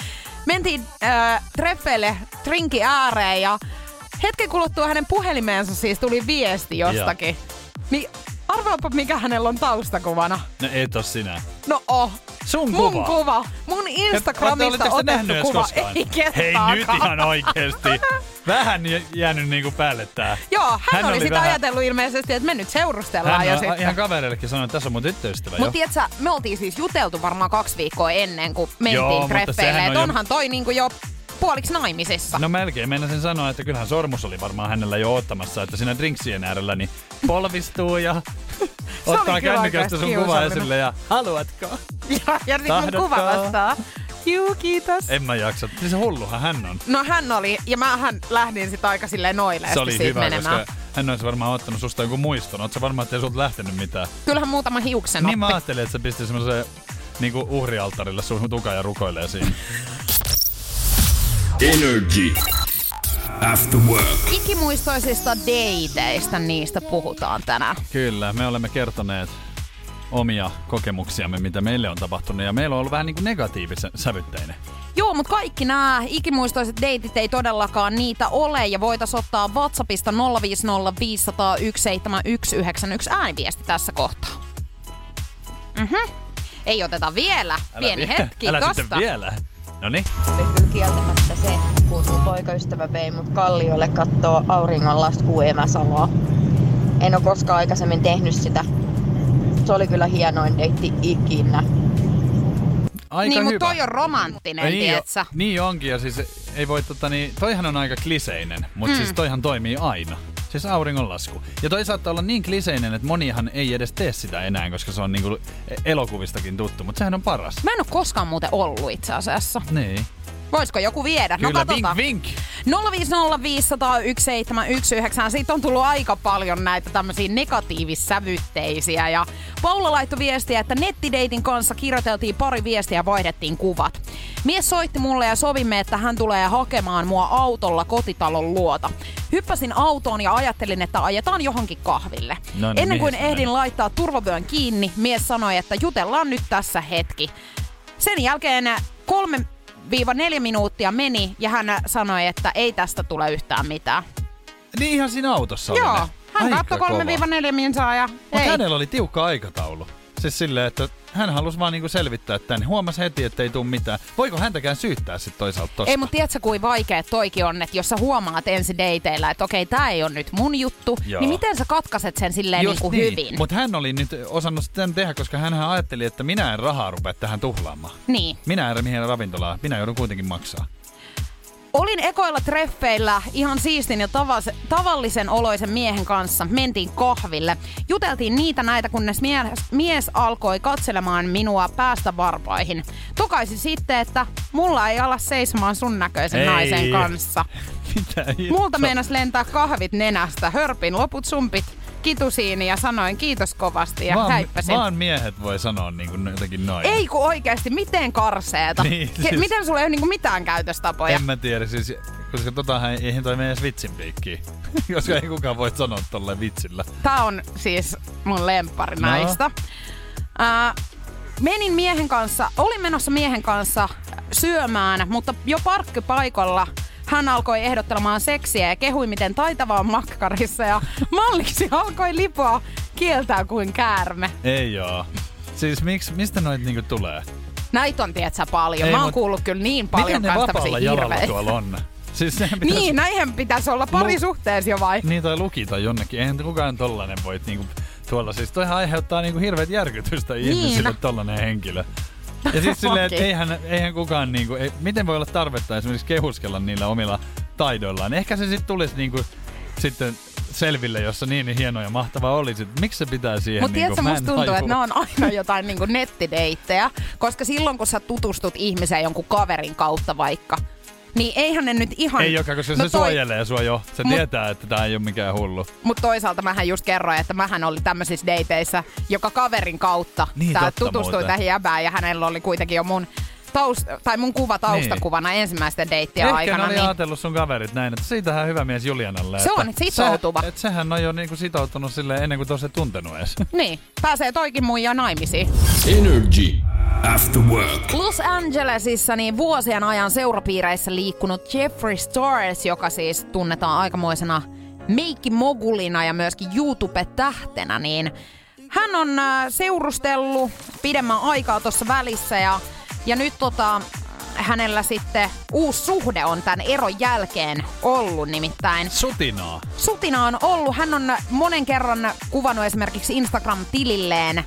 Mentiin äh, treffeille trinki ääreen ja hetken kuluttua hänen puhelimeensa siis tuli viesti jostakin. Niin arvaapa mikä hänellä on taustakuvana. No et oo sinä. No oh. Sun Mun kuva. kuva. Mun Instagramista nähnyt otettu kuva. koskaan? Ei Hei nyt ihan oikeesti. Vähän jä- jäänyt niinku päälle tää. Joo, hän, hän oli, oli sitä vähän- ajatellut ilmeisesti, että me nyt seurustellaan Hän jo on sitten. ihan kavereillekin sanonut, että tässä on mun tyttöystävä jo. Mutta tiedätkö, me oltiin siis juteltu varmaan kaksi viikkoa ennen kuin mentiin Joo, treffeille. Et jo- onhan toi niinku jo puoliksi naimisissa. No melkein, meinasin sanoa, että kyllähän sormus oli varmaan hänellä jo ottamassa, että siinä drinksien äärellä niin polvistuu ja *laughs* ottaa kännykästä sun kuva esille ja haluatko? *laughs* Ja, ja sit mun kuva vastaa. Juu, kiitos. En mä jaksa. Siis hulluhan hän on. No hän oli, ja mähän lähdin sit aika silleen noileesti Se oli hyvä, menemään. koska hän olisi varmaan ottanut susta jonkun muiston. Oletko varmaan, että ei sulta lähtenyt mitään? Kyllähän muutama hiuksen Niin mä otti. ajattelin, että se pisti semmoisen niinku uhrialtarille sun tuka ja rukoilee siinä. *laughs* Energy. After Work. Ikimuistoisista dateista niistä puhutaan tänään. Kyllä, me olemme kertoneet omia kokemuksiamme, mitä meille on tapahtunut, ja meillä on ollut vähän niin kuin negatiivisen sävytteinen. Joo, mutta kaikki nämä ikimuistoiset deitit ei todellakaan niitä ole ja voitais ottaa WhatsAppista 050501719 ääniviesti tässä kohtaa. Mhm. Ei oteta vielä. Pieni vie- hetki Älä tosta. sitten vielä. No niin. kyllä kieltämättä se, kun mun poikaystävä vei mut kalliolle kattoo auringonlaskua emäsalaa. En ole koskaan aikaisemmin tehnyt sitä. Se oli kyllä hienoin deitti ikinä. Aika niin, mutta toi on romanttinen, niin, tietsä. niin onkin, ja siis ei voi tota niin, toihan on aika kliseinen, mutta mm. siis toihan toimii aina. Siis auringonlasku. Ja toi saattaa olla niin kliseinen, että monihan ei edes tee sitä enää, koska se on niinku elokuvistakin tuttu, mutta sehän on paras. Mä en ole koskaan muuten ollut itse asiassa. Niin. Voisiko joku viedä? Kyllä, no vink katsotaan. vink. 050501719. Siitä on tullut aika paljon näitä tämmöisiä negatiivissävytteisiä. Ja Paula laittoi viestiä, että nettideitin kanssa kirjoiteltiin pari viestiä ja vaihdettiin kuvat. Mies soitti mulle ja sovimme, että hän tulee hakemaan mua autolla kotitalon luota. Hyppäsin autoon ja ajattelin, että ajetaan johonkin kahville. No niin, Ennen kuin ehdin meni? laittaa turvavyön kiinni, mies sanoi, että jutellaan nyt tässä hetki. Sen jälkeen kolme 4 minuuttia meni ja hän sanoi, että ei tästä tule yhtään mitään. Niin ihan siinä autossa oli Joo, ne. hän katsoi kova. 3-4 minsaa ja Mutta hänellä oli tiukka aikataulu. Siis silleen, että hän halusi vaan niinku selvittää tämän. Huomasi heti, että ei tule mitään. Voiko häntäkään syyttää sitten toisaalta tosta? Ei, mutta tiedätkö, kuin vaikea toikin on, että jos sä huomaat ensi dateilla, että okei, tää ei ole nyt mun juttu, Joo. niin miten sä katkaset sen silleen niin kuin hyvin? Mutta hän oli nyt osannut sitten tehdä, koska hän ajatteli, että minä en rahaa rupea tähän tuhlaamaan. Niin. Minä en mihin ravintolaan. Minä joudun kuitenkin maksaa. Olin ekoilla treffeillä ihan siistin ja tavas, tavallisen oloisen miehen kanssa. Mentiin kahville. Juteltiin niitä näitä, kunnes mies, mies alkoi katselemaan minua päästä varpaihin. Tokaisi sitten, että mulla ei ala seisomaan sun näköisen Ei. naisen kanssa. *laughs* Mitä? Multa meinas lentää kahvit nenästä. Hörpin loput sumpit kitusiini ja sanoin kiitos kovasti ja vaan, häippäsin. vaan miehet voi sanoa niin kuin jotenkin noin. Ei kun oikeasti, miten karseeta. *laughs* Niin, siis- Miten sulla ei ole niinku mitään käytöstapoja? En mä tiedä, siis, koska totahan ei, eihän toi mene edes vitsin piikkiin. *laughs* koska ei kukaan voi sanoa tolle vitsillä. Tää on siis mun lemppari No. näistä. Ää, menin miehen kanssa, olin menossa miehen kanssa syömään, mutta jo parkkipaikalla hän alkoi ehdottelemaan seksiä ja kehui, miten taitava on makkarissa ja malliksi alkoi lipoa kieltää kuin käärme. Ei oo. Siis miksi, mistä noit niinku tulee? Näitä on, tietsä, paljon. Ei, Mä oon mut kuullut kyllä niin paljon Miten ne vapaalla jalalla tuolla on? Siis pitäisi... Niin, näinhän pitäisi olla pari Lu- suhteessa jo vai? Niin tai lukita jonnekin. Eihän kukaan tollanen voi niinku tuolla siis. Toihan aiheuttaa niinku hirveät järkytystä Niin. ihmisille tollanen henkilö. Ja siis silleen, että eihän, eihän kukaan niinku, ei, miten voi olla tarvetta esimerkiksi kehuskella niillä omilla taidoillaan. Ehkä se sitten tulisi niinku sitten selville, jossa niin hieno ja mahtava olisi. Miksi se pitää siihen Mutta niinku, tiedätkö, en musta tuntuu, että ne on aina jotain niinku nettideittejä, koska silloin kun sä tutustut ihmiseen jonkun kaverin kautta vaikka, niin eihän ne nyt ihan... Ei joka, koska No se toi- suojelee sua jo. Se Mut- tietää, että tää ei ole mikään hullu. Mutta toisaalta mähän just kerroin, että mähän oli tämmöisissä dateissa, joka kaverin kautta Niin, tää tutustui muuten. tähän jäbään ja hänellä oli kuitenkin jo mun taust, tai mun kuva taustakuvana ensimmäisten deittien Niin. Ehkä aikana. oli Niin ajatellut sun kaverit näin, että siitähän hyvä mies Julianalle. Se että on sitoutuva. Se, että sehän on jo niinku sitoutunut silleen ennen kuin tosiaan tuntenut edes. *laughs* niin, pääsee toikin muija naimisiin. Energy After Work. Los Angelesissa niin vuosien ajan seurapiireissä liikkunut Jeffrey Stars, joka siis tunnetaan aikamoisena meikkimogulina ja myöskin YouTube-tähtenä, niin hän on äh, seurustellut pidemmän aikaa tuossa välissä ja, ja nyt tota, hänellä sitten uusi suhde on tämän eron jälkeen ollut nimittäin. Sutinaa. Sutina on ollut. Hän on monen kerran kuvannut esimerkiksi Instagram-tililleen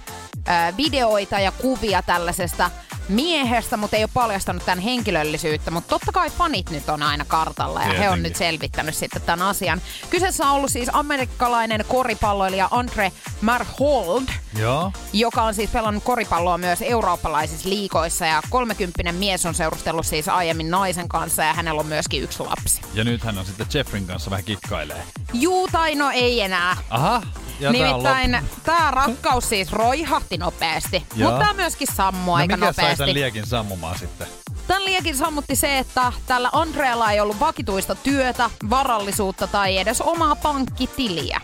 videoita ja kuvia tällaisesta miehestä, mutta ei ole paljastanut tämän henkilöllisyyttä. Mutta totta kai fanit nyt on aina kartalla ja he on Tietenkin. nyt selvittänyt sitten tämän asian. Kyseessä on ollut siis amerikkalainen koripalloilija Andre Marhold, Joo. joka on siis pelannut koripalloa myös eurooppalaisissa liikoissa ja 30 mies on seurustellut siis aiemmin naisen kanssa ja hänellä on myöskin yksi lapsi. Ja nyt hän on sitten Jeffrin kanssa vähän kikkailee. Juu tai no ei enää. Aha. Ja tää Nimittäin tämä rakkaus siis roihahti nopeasti, Joo. mutta tämä myöskin sammui No aika mikä sai nopeasti. tän liekin sammumaan sitten? Tämän liekin sammutti se, että tällä Andrealla ei ollut vakituista työtä, varallisuutta tai edes omaa pankkitiliä.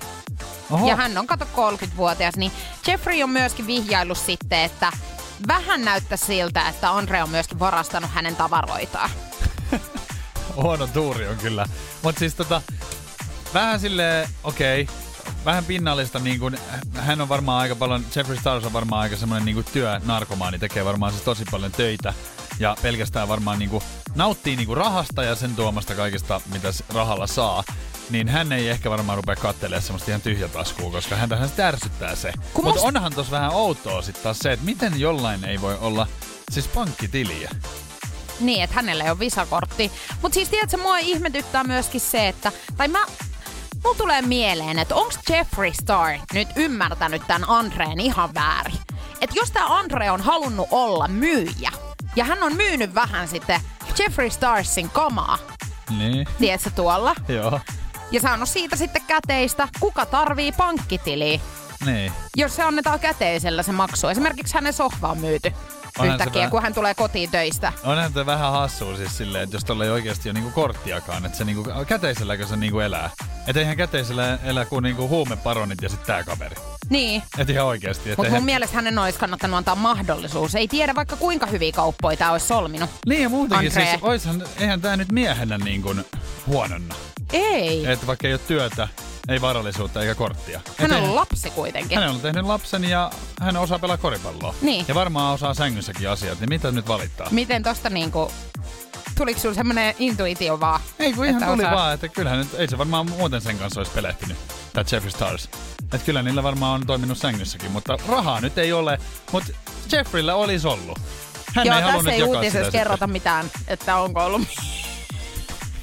Oho. Ja hän on kato 30-vuotias, niin Jeffrey on myöskin vihjaillut sitten, että vähän näyttää siltä, että Andre on myöskin varastanut hänen tavaroitaan. *laughs* Huono tuuri on kyllä. Mut siis tota, vähän silleen, okei, okay, vähän pinnallista niin kuin, hän on varmaan aika paljon, Jeffrey Stars on varmaan aika semmoinen niin kuin työnarkomaani, tekee varmaan siis tosi paljon töitä ja pelkästään varmaan niin kuin, nauttii niin kuin rahasta ja sen tuomasta kaikesta, mitä rahalla saa. Niin hän ei ehkä varmaan rupea kattelemaan semmoista ihan tyhjätaskua, koska häntähän sitä ärsyttää se. Mutta musta- onhan tossa vähän outoa sitten taas se, että miten jollain ei voi olla siis pankkitiliä. Niin, että hänellä ei ole visakortti. Mutta siis tiedätkö, mua ihmetyttää myöskin se, että... Tai mä... Mulla tulee mieleen, että onko Jeffrey Star nyt ymmärtänyt tämän Andreen ihan väärin? Että jos tämä Andre on halunnut olla myyjä, ja hän on myynyt vähän sitten Jeffrey Starsin kamaa, Niin, tiedätkö tuolla, joo. ja saanut siitä sitten käteistä, kuka tarvii pankkitiliä, Niin. jos se annetaan käteisellä se maksu. Esimerkiksi hänen sohva on myyty Onhan se yhtäkkiä, vähän- kun hän tulee kotiin töistä. Onhan tämä vähän hassua siis silleen, että jos tuolla ei oikeasti ole niinku korttiakaan, että se niinku, käteiselläkö se niinku elää. Että eihän käteisellä elä kuin niinku huumeparonit ja sitten tää kaveri. Niin, Et ihan oikeasti. mutta mun mielestä hänen olisi kannattanut antaa mahdollisuus. Ei tiedä vaikka kuinka hyviä kauppoja tämä olisi solminut. Niin ja muutenkin Andre. siis, oishan, eihän tää nyt miehenä niin kuin huononna. Ei. Että vaikka ei ole työtä, ei varallisuutta eikä korttia. Hän on eihän- lapsi kuitenkin. Hän on tehnyt lapsen ja hän osaa pelaa koripalloa. Niin. Ja varmaan osaa sängyssäkin asiat, niin mitä nyt valittaa? Miten tosta niinku... Tuliko sulla semmonen intuitio vaan? Ei kun ihan tuli osaa- vaan, että kyllähän nyt, ei se varmaan muuten sen kanssa olisi pelehtynyt, tämä Jeffrey Stars. Että kyllä niillä varmaan on toiminut sängyssäkin, mutta rahaa nyt ei ole. Mutta Jeffreyllä olisi ollut. Hän Joo, ei tässä ei uutisessa kerrota mitään, että onko ollut Sitten.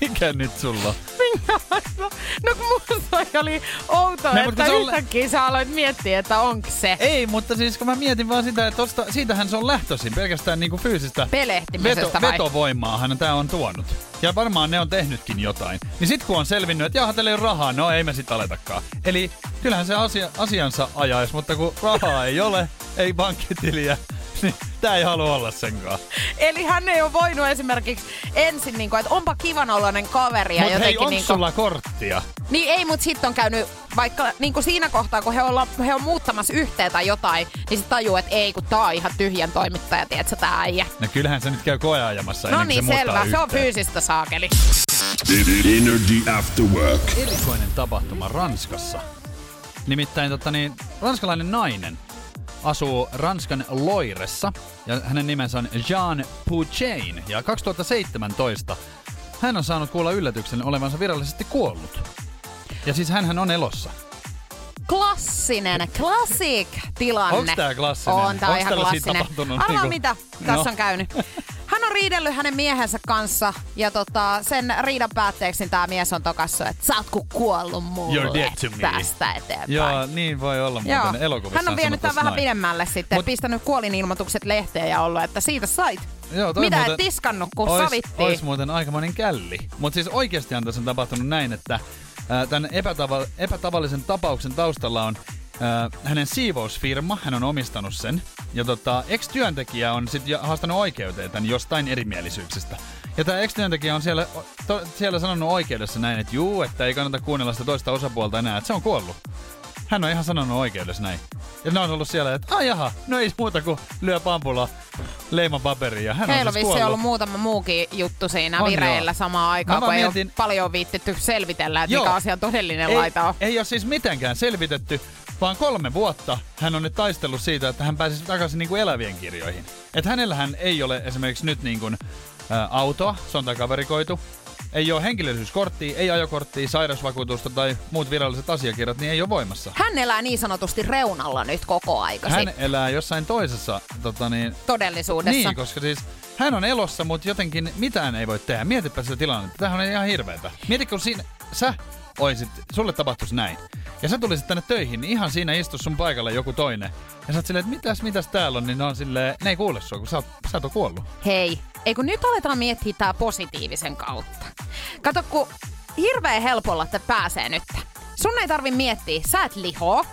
Mikä nyt sulla? on? No kun musta oli outoa, Ne, että mutta se on- yhtäkkiä sä aloit miettiä, että onko se Ei, mutta siis kun mä mietin vaan sitä, että tosta, siitähän se on lähtöisin pelkästään niinku fyysistä veto, vai? vetovoimaahan tämä on tuonut. Ja varmaan ne on tehnytkin jotain. Niin sit kun on selvinnyt, että jaha, teillä ei ole rahaa, no ei me sit aletakaan. Eli kyllähän se asia, asiansa ajaisi, mutta kun rahaa ei ole, ei pankkitiliä, niin *laughs* tää ei halua olla senkaan. Eli hän ei ole voinut esimerkiksi ensin, niin kuin, että onpa kivan oloinen kaveri. Ja Mutta hei, onko niin kuin, sulla korttia? Niin ei, mutta sitten on käynyt vaikka niin kuin siinä kohtaa, kun he, olla, he on muuttamassa yhteen tai jotain, niin sitten tajuu, että ei, kun tää on ihan tyhjän toimittaja, tiedätkö, tää äijä. No kyllähän se nyt käy koeajamassa No niin, se selvä. Se on fyysistä saakeli. Energy After Work. erikoinen tapahtuma Ranskassa. Nimittäin tota, niin, ranskalainen nainen asuu Ranskan Loiressa ja hänen nimensä on Jean Pouchain ja 2017 hän on saanut kuulla yllätyksen olevansa virallisesti kuollut. Ja siis hän on elossa. Klassinen, classic tilanne. Onks tää klassinen? On, tää on ihan klassinen. Arvaa niinku- mitä tässä No. on käynyt. Hän on riidellyt hänen miehensä kanssa ja tota, sen riidan päätteeksi niin tää mies on tokassu, että sä oot ku kuollut mulle tästä eteenpäin. Joo, niin voi olla muuten elokuvissa Hän on vienyt tämän vähän pidemmälle sitten, Mut- pistänyt kuolinilmoitukset lehteen ja ollut, että siitä sait. Joo, toi Mitä muuten- et tiskannut, kun ois, sovittiin. Ois muuten aikamoinen källi. Mutta siis oikeastihan tässä on tapahtunut näin, että tämän epätava- epätavallisen tapauksen taustalla on ää, hänen siivousfirma, hän on omistanut sen. Ja tota, ex-työntekijä on sitten haastanut oikeuteen tämän jostain erimielisyyksistä. Ja tämä ex-työntekijä on siellä, to, siellä sanonut oikeudessa näin, että juu, että ei kannata kuunnella sitä toista osapuolta enää, että se on kuollut. Hän on ihan sanonut oikeudessa näin. Ja ne on ollut siellä, että ai jaha, no ei muuta kuin lyö pampulla leiman paperiin ja hän Heillä on on siis kuollut. ollut muutama muukin juttu siinä On vireillä joo. samaan aikaan, kun vaan ei mietin- ole paljon viittitty selvitellä, että Joo. mikä asian todellinen ei, laita on. Ei ole siis mitenkään selvitetty, vaan kolme vuotta hän on nyt taistellut siitä, että hän pääsisi takaisin niin kuin elävien kirjoihin. Että hänellähän ei ole esimerkiksi nyt niin kuin, ä, autoa, se on takavarikoitu. Ei ole henkilöllisyyskorttia, ei ajokorttia, sairausvakuutusta tai muut viralliset asiakirjat, niin ei ole voimassa. Hän elää niin sanotusti reunalla nyt koko aika Hän elää jossain toisessa tota niin, todellisuudessa. Niin, koska siis hän on elossa, mutta jotenkin mitään ei voi tehdä. Mietipä sitä tilannetta. Tämähän on ihan hirveetä. Mieti, kun siinä, sä oisit, sulle tapahtuisi näin. Ja sä tulisit tänne töihin, niin ihan siinä istus sun paikalla joku toinen. Ja sä oot silleen, että mitäs, mitäs täällä on, niin ne on silleen, ne ei kuule sua, kun sä oot, sä oot kuollut. Hei, ei kun nyt aletaan miettiä tää positiivisen kautta. Kato, kun hirveän helpolla että pääsee nyt. Sun ei tarvi miettiä, sä et liho,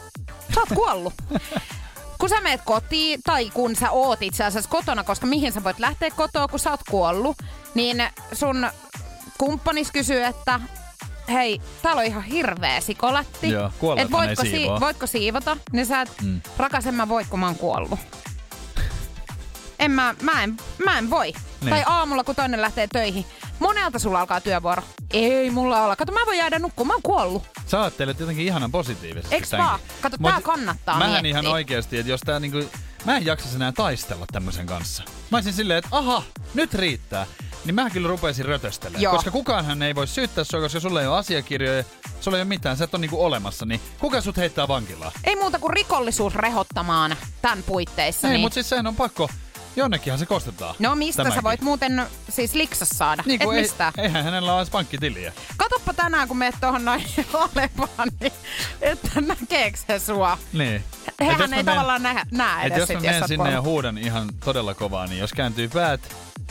sä oot kuollut. *laughs* kun sä meet kotiin, tai kun sä oot itse asiassa kotona, koska mihin sä voit lähteä kotoa, kun sä oot kuollut, niin sun kumppanis kysyy, että hei, täällä on ihan hirveä sikolatti. Joo, Et voitko, siivoa. voitko siivota? Niin sä et, mm. rakas, en mä voi, kun mä oon kuollut. En mä, mä en, mä en voi. Niin. Tai aamulla, kun toinen lähtee töihin. Monelta sulla alkaa työvuoro. Ei mulla olla. Kato, mä voin jäädä nukkumaan. Mä oon kuollut. Sä ajattelet jotenkin ihanan positiivisesti. Eiks tämänkin. vaan? Kato, Mut tää kannattaa Mähän miettiä. ihan oikeasti, että jos tää niinku... Mä en jaksaisi enää taistella tämmöisen kanssa. Mä olisin silleen, että aha, nyt riittää. Niin mä kyllä rupeisin rötöstelemään. Joo. Koska kukaanhan ei voi syyttää sua, koska sulla ei ole asiakirjoja, sulla ei ole mitään, sä et ole niinku olemassa. Niin kuka sut heittää vankilaan? Ei muuta kuin rikollisuus rehottamaan tämän puitteissa. Ei, niin. mutta siis sehän on pakko. Jonnekinhan se kostetaan. No mistä Tämäkin. sä voit muuten siis liksas saada? Niin Et kuin ei, mistä? eihän hänellä ole edes pankkitiliä. Katoppa tänään, kun meet tuohon noin *laughs* Alevaan, niin että näkeekö se sua? Niin. Et jos Hehän mä ei menen- tavallaan näe, näe Et edes jos mä sit, menen sä oot sinne ja kuollut. huudan ihan todella kovaa, niin jos kääntyy päät,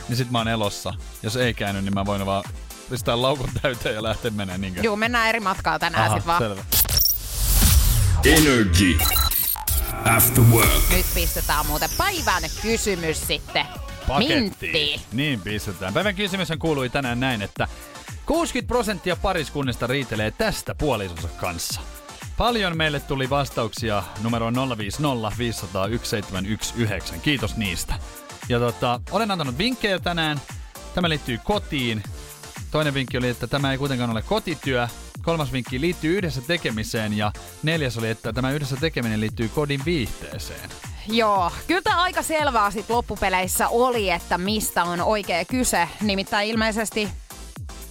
niin sit mä oon elossa. Jos ei käänny, niin mä voin vaan pistää laukun täyteen ja lähteä menee niinkö? Juu, mennään eri matkaa tänään Aha, sit vaan. selvä. Energy. After work. Nyt pistetään muuten päivän kysymys sitten. Minttiin. Niin pistetään. Päivän kysymys kuului tänään näin, että 60 prosenttia pariskunnista riitelee tästä puolisonsa kanssa. Paljon meille tuli vastauksia numero 050 500 1719. Kiitos niistä. Ja tota, olen antanut vinkkejä tänään. Tämä liittyy kotiin. Toinen vinkki oli, että tämä ei kuitenkaan ole kotityö. Kolmas vinkki liittyy yhdessä tekemiseen ja neljäs oli, että tämä yhdessä tekeminen liittyy kodin viihteeseen. Joo, kyllä tämä aika selvää sit loppupeleissä oli, että mistä on oikea kyse. Nimittäin ilmeisesti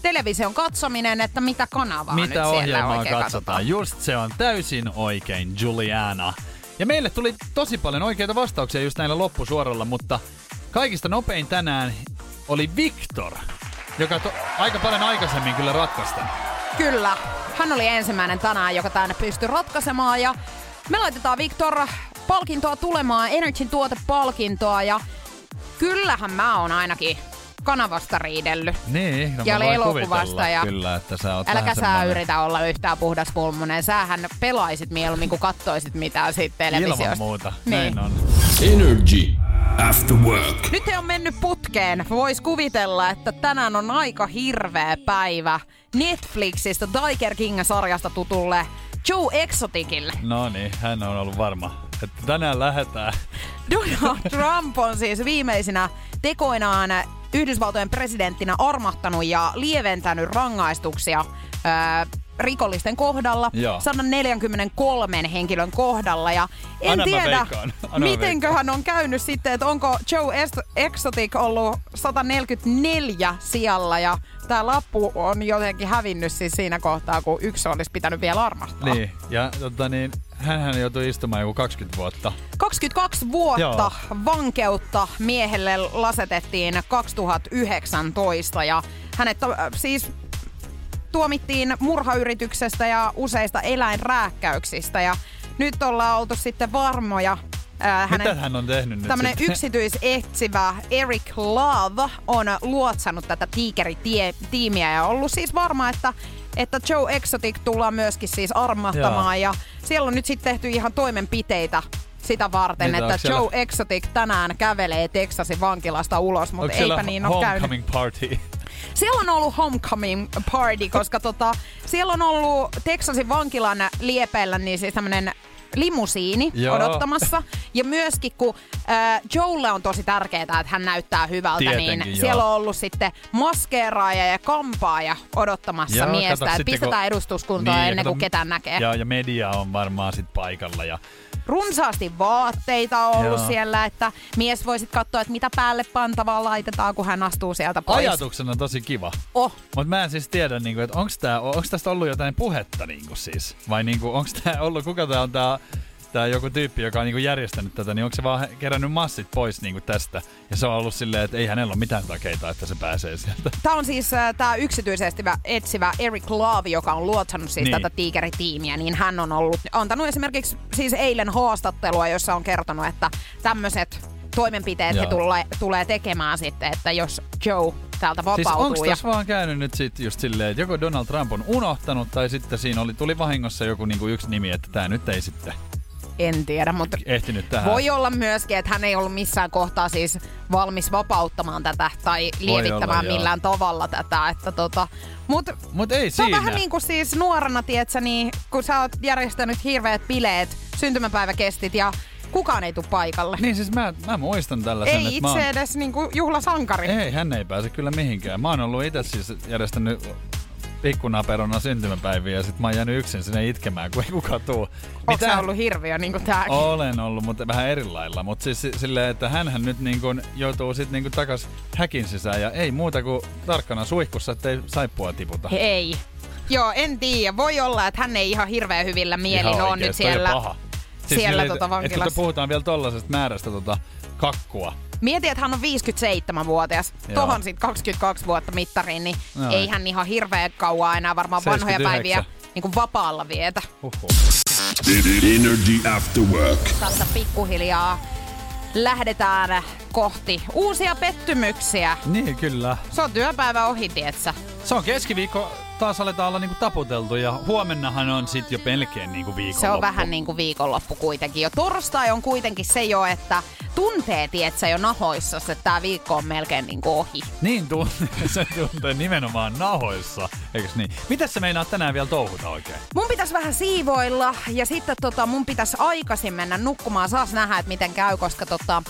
television katsominen, että mitä kanavaa nyt Mitä siellä ohjelmaa oikein katsotaan? Just se on täysin oikein, Juliana. Ja meille tuli tosi paljon oikeita vastauksia just näillä loppusuoralla, mutta kaikista nopein tänään oli Victor, joka to- aika paljon aikaisemmin kyllä ratkaista. Kyllä, hän oli ensimmäinen tänään, joka tänne pystyi ratkaisemaan ja me laitetaan Victor palkintoa tulemaan, Energyn tuotepalkintoa ja kyllähän mä oon ainakin kanavasta riidellyt. Niin, no Ja elokuvasta ja- Kyllä, että sä oot Äläkä sä semmonen yritä olla yhtään puhdaspulmunen. Sähän pelaisit mieluummin, kuin kattoisit mitään siitä televisiosta. Ilman muuta, Niin. näin on. Energy. After work. Nyt he on mennyt putkeen. Vois kuvitella, että tänään on aika hirveä päivä Netflixistä Tiger King-sarjasta tutulle Joe Exoticille. No niin, hän on ollut varma, että tänään lähdetään. Donald Trump on siis viimeisinä tekoinaan Yhdysvaltojen presidenttinä armahtanut ja lieventänyt rangaistuksia rikollisten kohdalla, Joo. 143 henkilön kohdalla. Ja en Anna tiedä, mitenköhän on käynyt sitten, että onko Joe Exotic ollut 144 sijalla ja tämä lappu on jotenkin hävinnyt siis siinä kohtaa, kun yksi olisi pitänyt vielä armahtaa. Niin, ja tota niin, hänhän joutui istumaan joku 20 vuotta. 22 vuotta Joo. vankeutta miehelle lasetettiin 2019 ja hänet siis tuomittiin murhayrityksestä ja useista eläinrääkkäyksistä ja nyt ollaan oltu sitten varmoja. Äh, Mitä hän on tehnyt sitten? yksityisetsivä Eric Love on luotsannut tätä tiikeritiimiä ja ollut siis varma, että, että Joe Exotic tullaan myöskin siis armahtamaan. Ja siellä on nyt sitten tehty ihan toimenpiteitä sitä varten, Mitä, että onko siellä- Joe Exotic tänään kävelee Texasin vankilasta ulos, mutta eipä niin ole käynyt. party? Siellä on ollut homecoming party, koska *laughs* tota, siellä on ollut Texasin vankilan liepeillä niin siis tämmönen limusiini Joo. odottamassa. Ja myöskin kun äh, Joelle on tosi tärkeää, että hän näyttää hyvältä, Tietenkin, niin joo. siellä on ollut sitten maskeeraaja ja kampaaja odottamassa Joo, miestä. kato, että sitten pistetään kun- edustuskuntoa Niin, ennen kato, kuin ketään näkee. Ja, ja media on varmaan sit paikalla. Ja Runsaasti vaatteita on ollut Joo. siellä, että mies voisit katsoa, että mitä päälle pantavaa laitetaan, kun hän astuu sieltä pois. ajatuksena tosi kiva. Oh, Mutta mä en siis tiedä, niinku, että onko tästä ollut jotain puhetta niinku siis? Vai niinku, onko tää ollut, kuka tää on tää, tää joku tyyppi, joka on niinku järjestänyt tätä, niin onko se vaan kerännyt massit pois niinku tästä? Ja se on ollut silleen, että ei hänellä ole mitään takeita, että se pääsee sieltä. Tämä on siis äh, tämä yksityisesti vä- etsivä Eric Love, joka on luotsannut siis Niin. tätä tiikeritiimiä, niin hän on ollut, antanut esimerkiksi siis eilen haastattelua, jossa on kertonut, että tämmöiset toimenpiteet he Joo. tule, tulee tekemään sitten, että jos Joe täältä Siis vapautuu. onko ja... tässä vaan käynyt nyt sit just silleen, että joko Donald Trump on unohtanut tai sitten siinä oli, tuli vahingossa joku niinku yksi nimi, että tämä nyt ei sitten En tiedä, mutta ehtinyt tähän. voi olla myöskin, että hän ei ollut missään kohtaa siis valmis vapauttamaan tätä tai lievittämään olla, joo. millään tavalla tätä. Että tota, mut Mut ei Se on siinä. vähän niin kuin siis nuorena, tietsä, niin kun sä oot järjestänyt hirveät bileet, syntymäpäiväkestit ja kukaan ei tule paikalle. Niin siis mä, mä muistan tällaisen, ei mä itse oon... edes niin kuin juhlasankari. Ei, hän ei pääse kyllä mihinkään. Mä oon ollut itse siis järjestänyt pikkunaperona syntymäpäiviä ja sit mä oon jäänyt yksin sinne itkemään, kun ei kukaan tuu. Onko sä ollut hirviö niin kuin tääkin? Olen ollut, mutta vähän eri lailla. Mutta siis si- silleen, että hänhän nyt niin kun joutuu sit niin kun takas häkin sisään ja ei muuta kuin tarkkana suihkussa, ettei saippua tiputa. Ei. Joo, en tiedä. Voi olla, että hän ei ihan hirveän hyvillä mielin Ihan ole nyt oikeesti, toi on siellä, paha. siellä silleen, tota et kun vankilassa. puhutaan vielä tollasesta määrästä tota kakkua. Mieti, että hän on 57-vuotias. Joo. Tohon sit 22 vuotta mittariin, niin Joo. ei hän ihan hirveän kauan enää varmaan vanhoja 79. päiviä niin kuin vapaalla vietä. Huhhuh. Energy After Work. Tässä pikkuhiljaa lähdetään kohti uusia pettymyksiä. Niin, kyllä. Se on työpäivä ohi, tietsä. Se on keskiviikko, taas aletaan olla niinku taputeltu ja huomennahan on sit jo melkein niinku viikonloppu. Se on vähän niin kuin viikonloppu kuitenkin. Jo torstai on kuitenkin se jo, että tuntee, tietsä, jo nahoissa, että tämä viikko on melkein niin kuin ohi. Niin tuntee, *laughs* se tuntee nimenomaan nahoissa, eikös niin? Mitäs sä meinaat tänään vielä touhuta oikein? Mun pitäisi vähän siivoilla ja sitten tota, mun pitäisi aikaisin mennä nukkumaan. Saas nähdä, että miten käy, koska tota,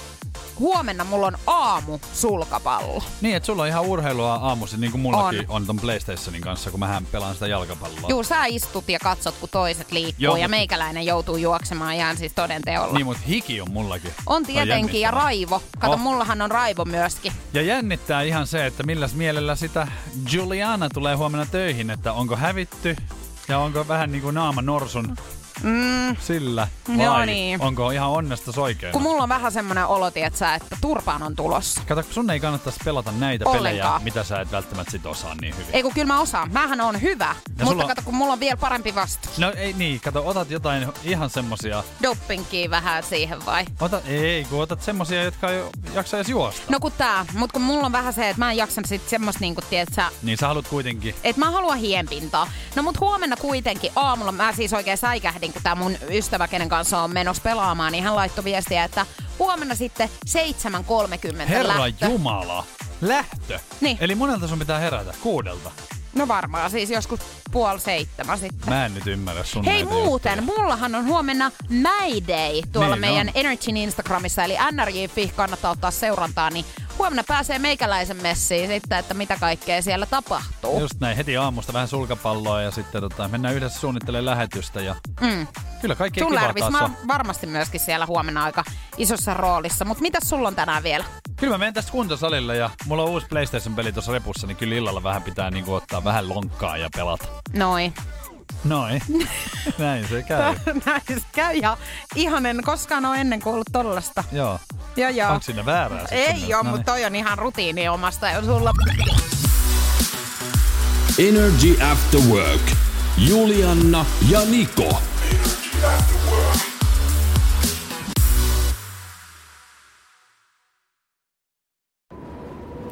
huomenna mulla on aamu sulkapallo. Niin, että sulla on ihan urheilua aamuisin, niin kuin mullakin on, On. on ton PlayStationin kanssa, kun mähän pelaan sitä jalkapalloa. Juu, sä istut ja katsot, kun toiset liikkuu Joo, ja mut- meikäläinen joutuu juoksemaan ihan siis toden teolla. Niin, mutta hiki on mullakin. On tietenkin, ja raivo. Kato, Oh. mullahan on raivo myöskin. Ja jännittää ihan se, että milläs mielellä sitä Juliana tulee huomenna töihin, että onko hävitty ja onko vähän niin kuin naama norsun Mm, sillä Joo, vai niin. onko ihan onnesta soikeena. kun mulla on vähän semmonen olo, tietsä, että turpaan on tulossa. Kato, kun sun ei kannattaisi pelata näitä pelejä, Ollenkaan. mitä sä et välttämättä sit osaa niin hyvin. Ei kun kyllä mä osaan. Mähän on hyvä. Ja mutta sulla kato, kun mulla on vielä parempi vastus. No ei niin, kato, otat jotain ihan semmosia, Doppinkia vähän siihen vai? ota, ei, kun otat semmosia, jotka ei jaksa edes juosta. No kun tää, mut kun mulla on vähän se, että mä en jaksa sit semmoista niinku, tietsä, Niin sä haluat kuitenkin et mä haluan hienpintaa. No mut huomenna kuitenkin aamulla mä siis oikein säikähdin, kun tää mun ystävä, kenen kanssa on menossa pelaamaan, niin hän laittoi viestiä, että huomenna sitten 7.30 Herra lähtö. Jumala, lähtö. Niin. Eli monelta sun pitää herätä? Kuudelta. No varmaan siis joskus puoli seitsemän sitten. Mä en nyt ymmärrä sun Hei muuten, juttuja. mullahan on huomenna Mayday tuolla Niin meidän on. Energyn Instagramissa, eli nrj.fi kannattaa ottaa seurantaa, niin huomenna pääsee meikäläisen messiin sitten, että mitä kaikkea siellä tapahtuu. Just näin, heti aamusta vähän sulkapalloa ja sitten tota, mennään yhdessä suunnittelemaan lähetystä ja Mm. kyllä kaikki Sun Lärvis, mä varmasti myöskin siellä huomenna aika isossa roolissa, mutta mitäs sulla on tänään vielä? Kyllä mä menen tästä kuntosalille ja mulla on uusi PlayStation-peli tuossa repussa, niin kyllä illalla vähän pitää niinku ottaa vähän lonkkaa ja pelata. Noin. Noin. *laughs* näin se käy. *laughs* Näin se käy ja ihan en koskaan ole ennen kuullut tollasta. Joo. Joo, joo. Onko siinä väärää? Ei sinne? oo, No mutta toi on ihan rutiini omasta ja sulla. Energy After Work. Julianna ja Niko.